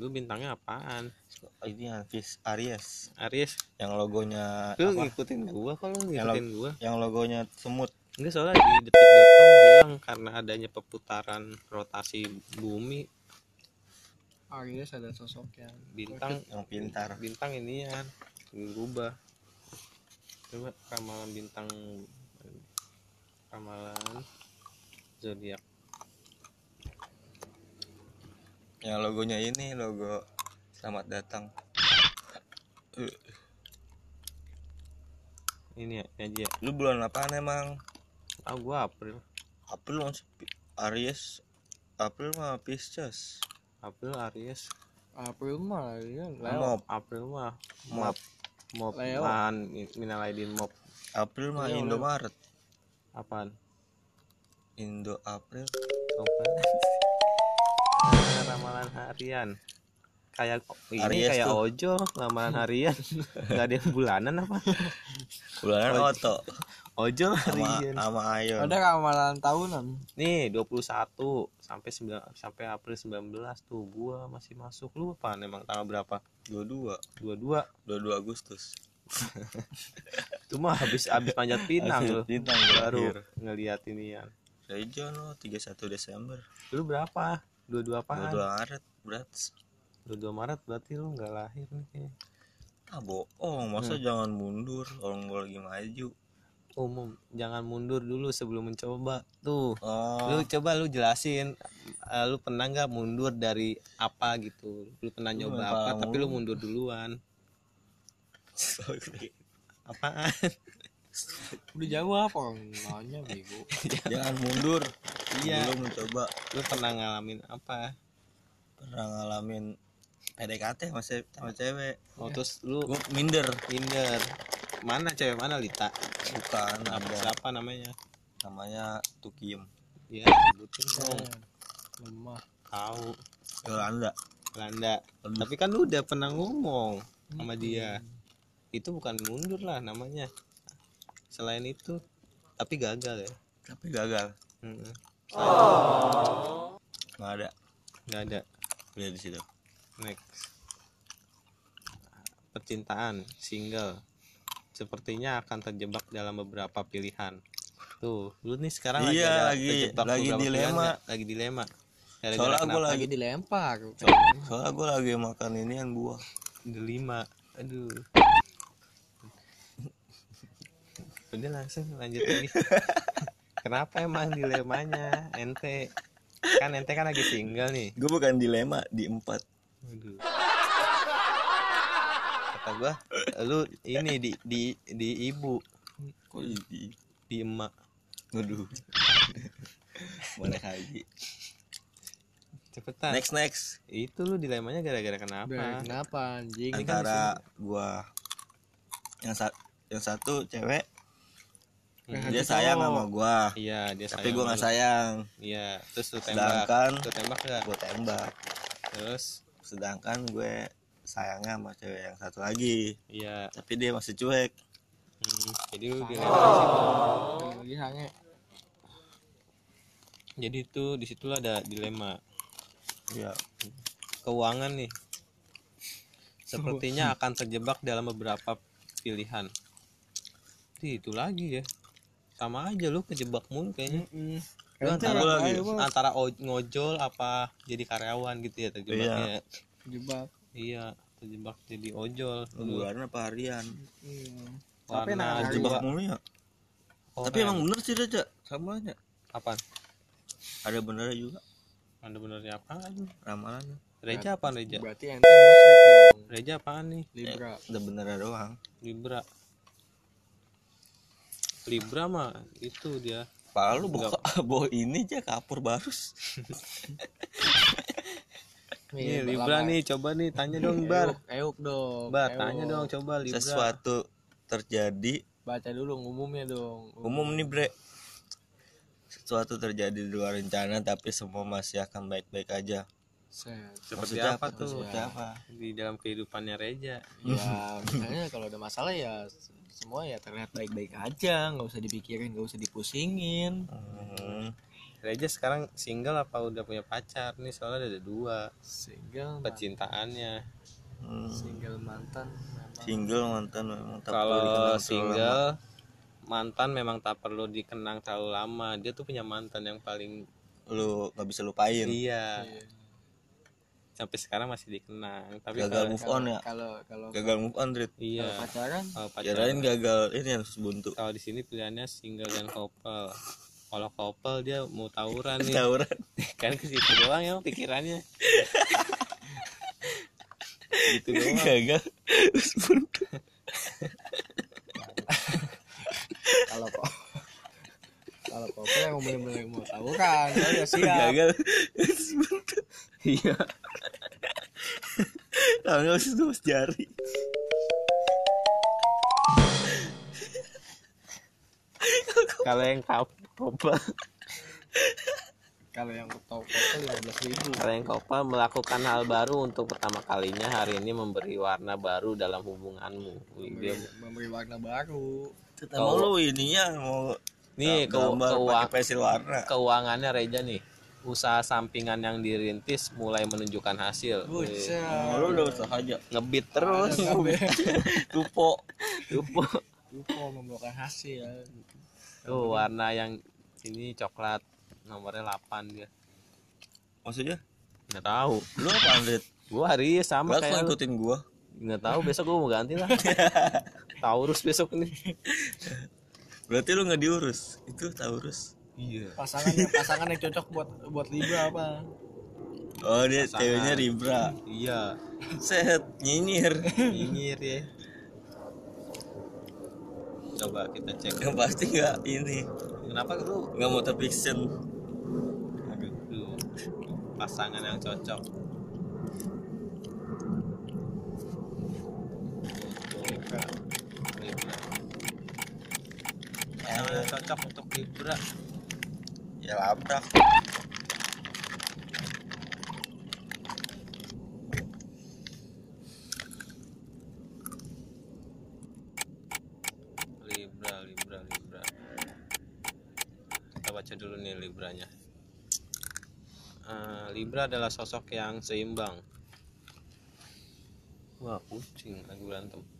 Lu bintangnya apaan? Ini yang Fis Aries. Aries? Yang logonya lu apa? ngikutin gua kalau lu Yang ngikutin gua? yang logonya semut. Enggak soalnya di detik.com bilang karena adanya perputaran rotasi bumi Aries ada sosok yang bintang. yang pintar. Bintang ini ya berubah. Coba ramalan bintang ramalan zodiak. Yang logonya ini logo selamat datang. Ini ya aja ya. lu bulan apaan emang? Ah gua April. April masih Aries. April mah Pisces April Aries. April mah ya Leo. Mop April mah Mop mop Leo. man minal aidin mop April mah Leo. Indomaret apaan? Indo April. Apaan? *laughs* Ah, ramalan harian kayak ini Aries kayak tuh. ojo ramalan harian. *laughs* Nggak ada yang bulanan apa? Bulanan Oh, Oto ojo sama harian. sama Ayon ada ramalan tahunan? Nih 21 sampai 9 sampai April 19 tuh gua masih masuk. Lu apa emang tanggal berapa? Dua dua. 22 dua. Dua Agustus. *laughs* Cuma habis habis panjat pinang lu. bintang Baru ngeliat ini ya. Rejo no 31 Desember. Lu berapa? 22 apaan? 22 Maret berat 22 Maret berarti lu nggak lahir nih kayaknya. ah bohong masa jangan mundur orang gua lagi maju Umum, jangan mundur dulu sebelum mencoba. Tuh. oh Lu coba lu jelasin eh, lu pernah nggak mundur dari apa gitu. Lu pernah Lu nyoba apa pernah tapi lu mundur. mundur duluan. sorry. Apaan? Udah jawab orang nanya bego. *laughs* jangan mundur Iya. belum mencoba Lu pernah ngalamin apa? pernah ngalamin PDKT sama, se- sama cewek Oh, terus lu gua minder minder. Mana cewek mana Lita? bukan Apa ada siapa namanya? namanya Tukiem Ya, sebutin dong. Lemah. Tahu. Yolanda Belanda. Aduh. Tapi kan lu udah pernah ngomong sama dia. Itu bukan mundur lah namanya. Selain itu, tapi gagal ya. tapi gagal Mm-mm. nggak ada Nggak ada. lihat di situ Next. Percintaan single. Sepertinya akan terjebak dalam beberapa pilihan. Tuh, lu nih sekarang lagi Iya, ada lagi- lagi beberapa dilema. pilihan lagi dilema. Gara-gara Soalnya gua kenapa? lagi- Lagi dilempar. soalnya gue lagi makan ini yang buah delima aduh udah langsung lanjut lagi *laughs* kenapa emang dilemanya ente kan ente kan lagi single nih gue bukan dilema di empat aduh kata gua lu ini di di di ibu kok di di emak Waduh. Boleh haji. cepetan Next next. itu lu dilemanya gara-gara kenapa Bah, kenapa anjing? Antara gua yang satu yang satu cewek Hmm. dia sayang sama gua, iya dia tapi sayang gua nggak sayang. iya terus lu tembak Sedangkan lu tembak gak gua tembak. terus Sedangkan gue sayangnya sama cewek yang satu lagi, iya tapi dia masih cuek. Hmm, jadi lu di. Lagi sange. Jadi itu di situlah ada dilema Iya. keuangan nih. Sepertinya akan terjebak dalam beberapa pilihan. Ih, itu lagi ya. Sama aja lu kejebak mulu kayaknya. Mm. Lu Ente antara, lagi. antara o- ngojol apa jadi karyawan gitu ya terjebaknya. Jebak. Iya, terjebak jadi ojol. Bulan apa harian? Iya. Tapi warna nah, dua Jebak mulu ya. Tapi orang. emang bener sih Reja, sama aja. apaan? Ada benernya juga Ada benernya apaan? ramalannya. Reja apaan Reja? Berarti ente musrik dong. Reja apaan nih? Libra. Ada benernya doang. Libra. Libra mah itu dia. Pala lu bawa, *laughs* bawa ini aja kapur barus. *laughs* Nih Libra nih, coba nih tanya dong Bar. Euk, euk dong. Bar, euk. tanya dong coba Libra. Sesuatu terjadi Baca dulu umumnya dong. umum nih bre. Sesuatu terjadi di luar rencana tapi semua masih akan baik-baik aja. Seperti Maksudnya apa tuh? Seperti apa? Di dalam kehidupannya Reja. Ya, misalnya kalau ada masalah ya semua ya terlihat baik-baik aja, nggak usah dipikirin, nggak usah dipusingin. Hmm, Reja sekarang single apa udah punya pacar nih? Soalnya ada dua Single, percintaannya. hmm. single mantan memang. Single mantan memang tak perlu Kalau terlalu lama. single mantan memang tak perlu dikenang terlalu lama. Dia tuh punya mantan yang paling lu nggak bisa lupain. iya. Iya. Sampai sekarang masih dikenang. Tapi Gagal kalau- move on ya. Kalau kalau Gagal move on, Rit. iya. kalau pacaran Kalau pacaran Kirain gagal ini harus buntu. kalau di sini pilihannya single dan couple kalau couple dia mau tawuran nih Tawuran. *laughs* kan ke situ doang ya pikirannya *laughs* gitu doang gagal terus buntu. kalau kok kalau kopi yang bener-bener mau tahu kan ya siap. Gagal iya. *laughs* Kalau nggak usah tuh jari. kalau yang couple kalau yang tahu kopi lima belas ribu. Kalau yang couple melakukan hal baru untuk pertama kalinya hari ini memberi warna baru dalam hubunganmu. Dia memberi warna baru. Mau lu ininya mau nih ke, gambar keuang- warna. keuangannya Reja nih. Usaha sampingan yang dirintis mulai menunjukkan hasil. Oh, lu udah usaha aja. ngebit terus. *laughs* Tupo. UFO UFO membawakan hasil. Tuh warna yang ini coklat nomornya 8 dia. Maksudnya? Nggak tahu. Lu apa Andret gua hari ini sama Gak kayak lu. ngikutin gua. Nggak tahu besok gua mau ganti lah. *laughs* Taurus besok nih *laughs* berarti lu nggak diurus? Itu Taurus iya. Pasangan yang pasangan yang cocok buat buat Libra apa? Oh dia Pasangan. ceweknya Libra. Iya. Set nyinyir. Nyinyir ya. Coba kita cek. Yang pasti nggak ini. Kenapa lu? Nggak motor fiction aduh tuh, pasangan yang cocok Libra Libra yang cocok untuk Libra. Ya labrak. Libra Libra Libra. Kita baca dulu nih Libranya. Eh, Libra adalah sosok yang seimbang. Wah kucing lagi berantem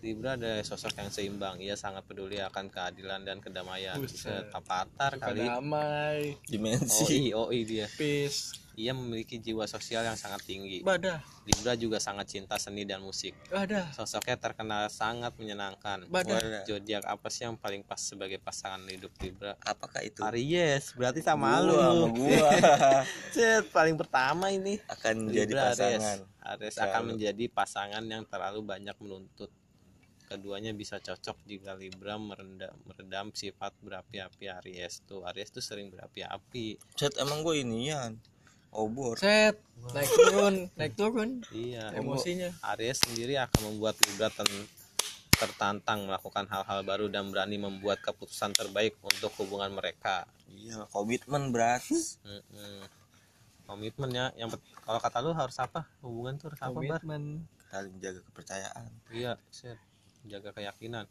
Libra adalah sosok yang seimbang. Ia sangat peduli akan keadilan dan kedamaian. Setapatar kali. damai. Dimensi. OI OI dia. Peace. Ia memiliki jiwa sosial yang sangat tinggi. Badah. Libra juga sangat cinta seni dan musik. Badah. Sosoknya terkenal sangat menyenangkan. Badah. Zodiak apa sih yang paling pas sebagai pasangan hidup Libra? Apakah itu? Aries. Berarti sama Gua lu. sama gua. *laughs* Cet, paling pertama ini. Akan Libra, pasangan. Aries, Aries akan menjadi pasangan yang terlalu banyak menuntut keduanya bisa cocok jika Libra meredam, meredam sifat berapi-api Aries tuh. Aries tuh sering berapi-api. Set emang gue inian obor. Set naik turun naik turun. Iya. Emosinya. Aries sendiri akan membuat Libra ten- tertantang melakukan hal-hal baru dan berani membuat keputusan terbaik untuk hubungan mereka. Iya komitmen berat Mm-mm. komitmen ya yang kalau kata lu harus apa? Hubungan tuh harus apa bar? Komitmen. Saling menjaga kepercayaan. Iya set jaga keyakinan.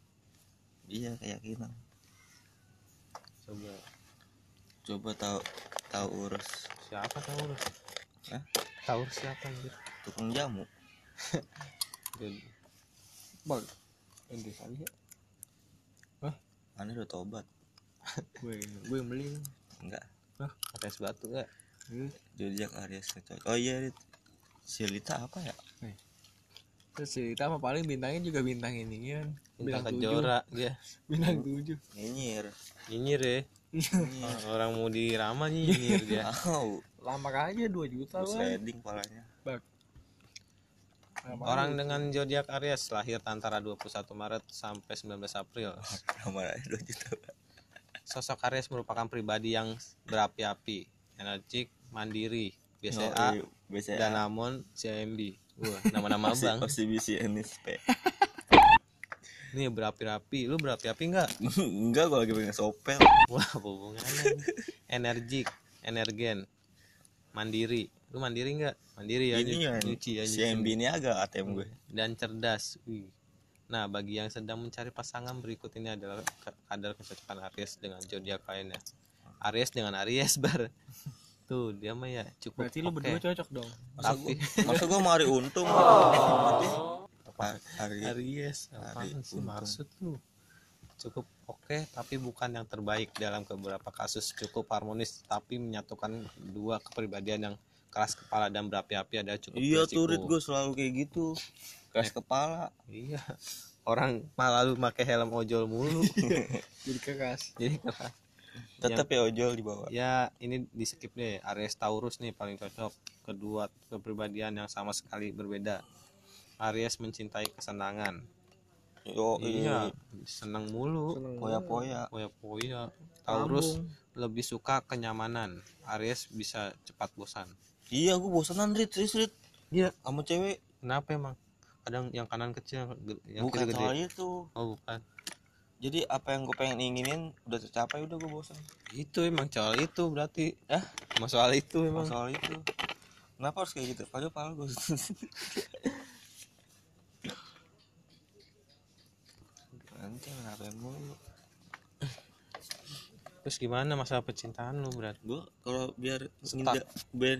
Iya keyakinan. Coba. Coba tahu tahu urus. Siapa Taurus Hah? Taurus siapa anjir? Tukang jamu. *laughs* Jadi, bang. Ini kali ya mana udah tobat. *laughs* Gue gue beli. Enggak. Pakai es batu gak Iya. zodiak Aries oh iya Rit. si Lita apa ya terus cerita apa paling bintangnya juga bintang ini kan? Bintang tujuh. kejora dia. Bintang tujuh. Nyinyir. Nyinyir ya? Orang mau dirama nyinyir dia. *laughs* Tahu lama aja 2 juta bang sliding palanya. Lama orang dengan zodiak Aries lahir antara 21 Maret sampai 19 April. *laughs* Kamar aja dua juta. Sosok Aries merupakan pribadi yang berapi-api energik mandiri BCA iya, BCA dan Amon CMB Wah, nama-nama abang OCBC NSP Nih berapi-api, lu berapi-api enggak? enggak *laughs* gua lagi pengen sopel Wah, hubungannya? Energik, energen, mandiri. Lu mandiri enggak? Mandiri ya, ini ya nyuci ya, nyuci. CMB ini agak ATM gue Dan cerdas. Wih. Nah, bagi yang sedang mencari pasangan berikut ini adalah kadar kecocokan Aries dengan zodiak lainnya. Aries dengan Aries *laughs* bar. Tuh, dia mah ya cukup berarti lu berdua cocok dong. Masa Tapi *laughs* gua masa gua mau hari untung. Apa? Hari Aries, apaan sih untung. maksud lu? Cukup oke, tapi bukan yang terbaik dalam beberapa kasus. Cukup harmonis, tapi menyatukan dua kepribadian yang keras kepala dan berapi-api ada cukup iya beresiko. tuh Rit gue selalu kayak gitu. Keras kepala. Iya, orang malah lu pakai helm ojol mulu, *laughs* jadi keras. Jadi keras. Tetap ya ojol di bawah Ya ini di skip deh, Aries Taurus nih paling cocok. Kedua kepribadian yang sama sekali berbeda. Aries mencintai kesenangan. yo Iya, senang mulu. poya poya Poya-poya. Taurus lebih suka kenyamanan. Aries bisa cepat bosan. iya gue bosanan Rit serius Rit Iya. sama cewek Kenapa emang? Kadang yang kanan kecil, yang bukan kiri soal gede. itu Oh bukan. Jadi apa yang gue pengen inginin udah tercapai udah gue bosan. Itu emang soal itu berarti. Ah, emang soal itu Emang. Soal itu. Kenapa harus kayak gitu? Padahal padahal gue *laughs* nanti kenapa mulu? Terus gimana masalah percintaan lu berarti? gue kalau biar nginda- biar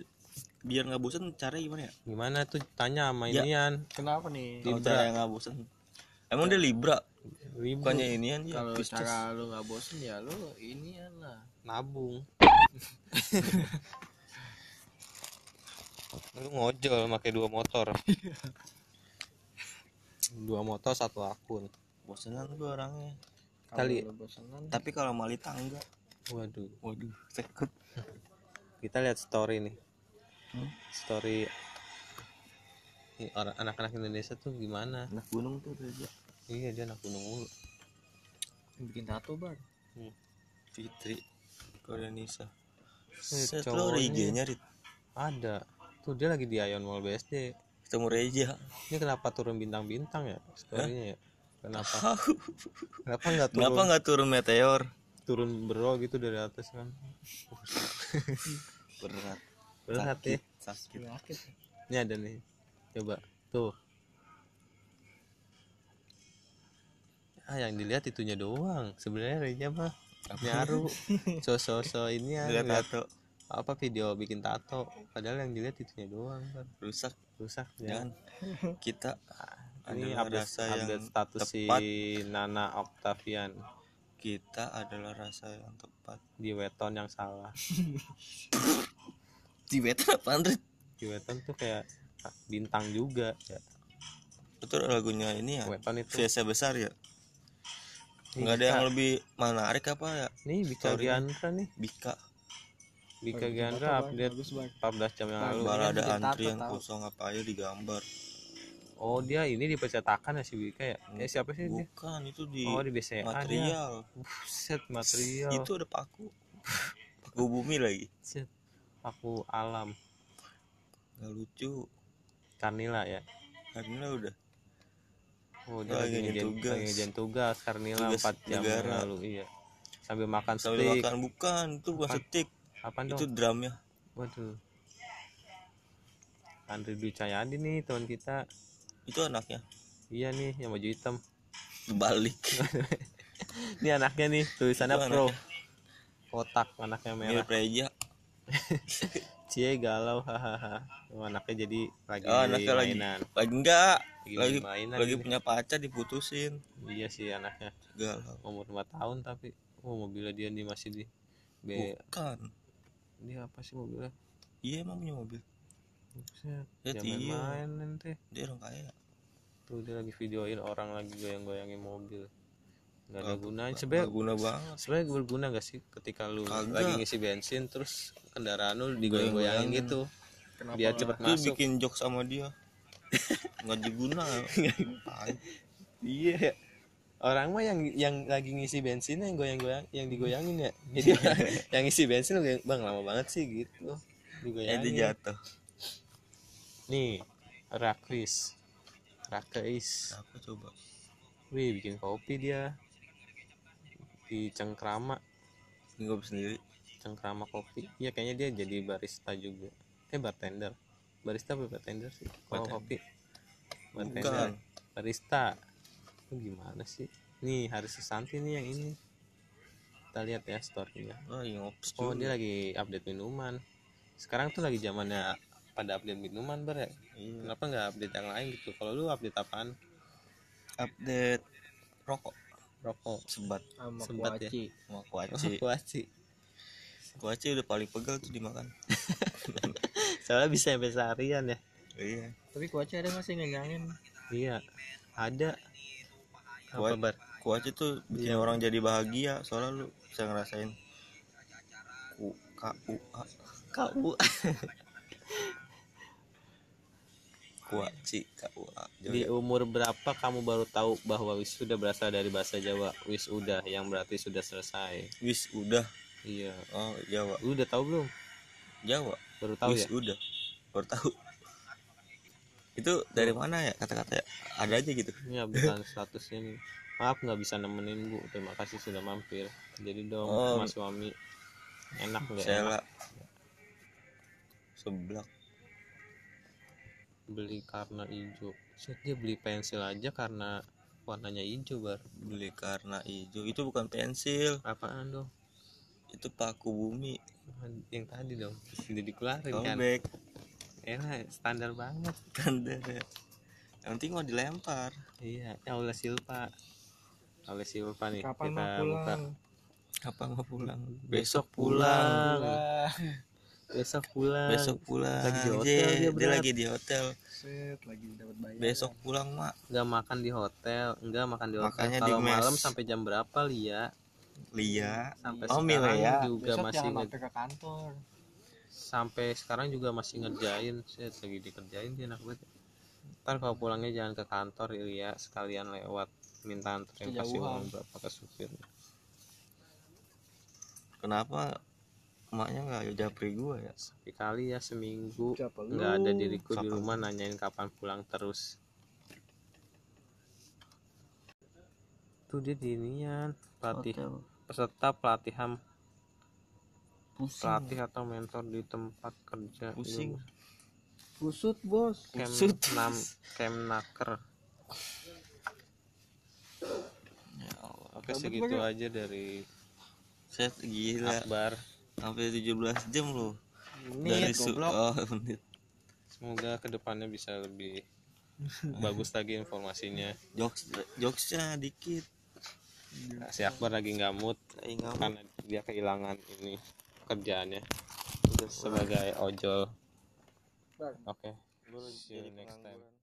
biar nggak bosan cara gimana ya? Gimana tuh? Tanya sama Ya. inian? kenapa nih? Kalau cara yang nggak bosan emang dia libra Ribu bukannya inian ya kalau cara lu nggak bosen ya lu ini lah nabung. *laughs* Lu ngojol pakai dua motor. *laughs* dua motor satu akun. bosenan gua orangnya Kali- lu bosenan tapi kalau malita enggak Waduh. waduh takut Kita lihat story nih. Hmm? Story orang anak-anak Indonesia tuh gimana? anak gunung tuh Reja Iya dia anak gunung mulu. bikin tato bar Fitri Koreanisa Eh, Set lo IG-nya Rit Ada. Tuh dia lagi di Ion Mall BSD. ketemu Reja Ini kenapa turun bintang-bintang ya storynya ya? Kenapa? Kenapa nggak turun? kenapa nggak turun meteor turun bro gitu dari atas kan? *laughs* berat Berat ya. sakit penyakit Ini ada nih. Coba tuh. Ah yang dilihat itunya doang. Sebenarnya Reja mah nyaru. So-so-so ini ya. tato apa video bikin tato. Padahal yang dilihat itunya doang kan. rusak Rusak jangan ya. kita Ini adalah update, rasa yang status si. Nana Octavian kita adalah rasa yang tepat di weton yang salah. *laughs* di beta apaan Rit? Di weton tuh kayak bintang juga ya. itu lagunya ini ya Weton itu. biasa besar ya nggak ada yang lebih menarik apa ya Nih Bika Story. Giandra nih. Bika Bika Giandra update Bagus, Bang. 14 jam yang lalu. Bang. malah ada antrian kosong apa aja digambar Oh dia ini di percetakan ya si Bika ya? Eh siapa sih dia? bukan itu di Oh di BCA material Buset material. itu ada paku paku bumi lagi Buset. Aku alam. nggak lucu Karnila ya. karena udah Oh dia Lagi ngejen tugas. lagi tugas Karnila Tugas 4 jam negara. lalu iya. Sambil makan sambil steak. makan bukan itu bukan steak Apaan itu dong? drumnya Waduh. Andri Dwi Cahyadi nih teman kita. itu anaknya Iya nih yang baju hitam. balik *laughs* Ini anaknya nih tulisannya Itu pro. Kotak anaknya merah. mirip Reja *laughs* Cie galau hahaha. Oh, anaknya jadi lagi oh anaknya lagi mainan. lagi enggak Lagi lagi mainan lagi ini. punya pacar diputusin Iya sih anaknya. galau Umur 4 tahun tapi oh mobilnya dia nih masih di B. bukan Dia apa sih mobilnya? iya emang punya mobil Buset. Ya, Dia iya. main nanti. dia orang kaya Tuh dia lagi videoin orang lagi goyang-goyangin mobil. Gak ada Nggak- gunanya. nggak Sebenarnya guna banget. sebenarnya berguna gak sih ketika lu Kagak. lagi ngisi bensin terus kendaraan lu digoyang-goyangin Goyang-goyangin. gitu? Kenapa biar cepet itu masuk. bikin jok sama dia. *laughs* Nggak diguna. Iya. Orang mah yang yang lagi ngisi bensin yang goyang-goyang yang digoyangin ya. *laughs* Jadi yang ngisi bensin lu bang lama banget sih gitu. Eh digoyangin. dia jatuh. Nih rakris. Rakris. Apa coba? Wih bikin kopi dia di cengkrama. Nggak sendiri? Cengkrama kopi. Iya kayaknya dia jadi barista juga. Eh bartender. Barista apa bartender sih? Kalau Bartender. kopi. Bukan. Bartender barista. Lu gimana sih? Nih Haris Susanti nih yang ini. Kita lihat ya storynya. Oh ops oh dia lagi update minuman. Sekarang tuh lagi zamannya pada update minuman ber ya? Iya. kenapa nggak update yang lain gitu? Kalau lu update apaan? Update rokok rokok. Sebat sama Sempat ya? kuaci. Sama oh, kuaci kuaci. Kuaci udah paling pegel tuh dimakan. *laughs* Soalnya bisa sampai seharian ya. Iya. Tapi kuaci ada nggak sih ngenyangin iya. Ada. Apa Kuat. bar? kuaci tuh bikin orang jadi bahagia. Soalnya lu bisa ngerasain ku k u a. kau *laughs* kuaci k u a Di umur berapa kamu baru tahu bahwa wisuda berasal dari bahasa Jawa wisuda yang berarti sudah selesai? wis udah Iya. oh Jawa Lu udah tahu belum? Jawa Baru tahu wis ya? udah baru tahu itu dari mana ya kata-kata ya? ada aja gitu Ini updatean statusnya nih. Maaf nggak bisa nemenin bu. Terima kasih sudah mampir. Jadi dong Oh. mas suami enak nggak? enak? Sela seblak Beli karena hijau. Set dia beli pensil aja karena warnanya hijau bar. beli karena hijau itu bukan pensil Apaan dong? itu paku bumi Yang tadi dong. Sudah dikeluarin kan? callback Enak standar banget. kan dari yang penting mau dilempar iya ya oleh Silva oleh Silva nih kapan kita mau buka pulang kapan mau pulang Besok besok pulang besok pulang. Besok pulang. Lagi di hotel Dia- dia, lagi di hotel. Set lagi dapat bayar. Besok pulang mak. Nggak makan di hotel. Enggak makan di hotel. Makanya di kalau mes. malam sampai jam berapa Lia? Lia. Sampai Oh, sekarang Milea. juga besok masih nge- ke kantor. Sampai sekarang juga masih ngerjain. Set, lagi dikerjain dia enak banget ntar kalau pulangnya jangan ke kantor Lia. Sekalian lewat minta anterin kasih uang berapa ke supir. Kenapa emaknya nggak japri gua ya? Sekali kali ya seminggu. Nggak ada diriku di Kapan? rumah nanyain kapan pulang terus. Tuh dia di inian pelatih Hotel. peserta pelatihan. Pusing. Pelatih atau mentor di tempat kerja. Pusing. Kusut bos. Kem Pusut. nam Kemnaker. Ya Allah. Oke segitu aja dari set gila. Akbar sampai 17 jam loh. Menit, dari su goblok. oh *laughs* menit. Semoga ke depannya bisa lebih bagus lagi informasinya. Jokes jokesnya dikit. Nah, si Akbar lagi nggak mood karena dia kehilangan ini kerjaannya sebagai ojol. Oke see you next time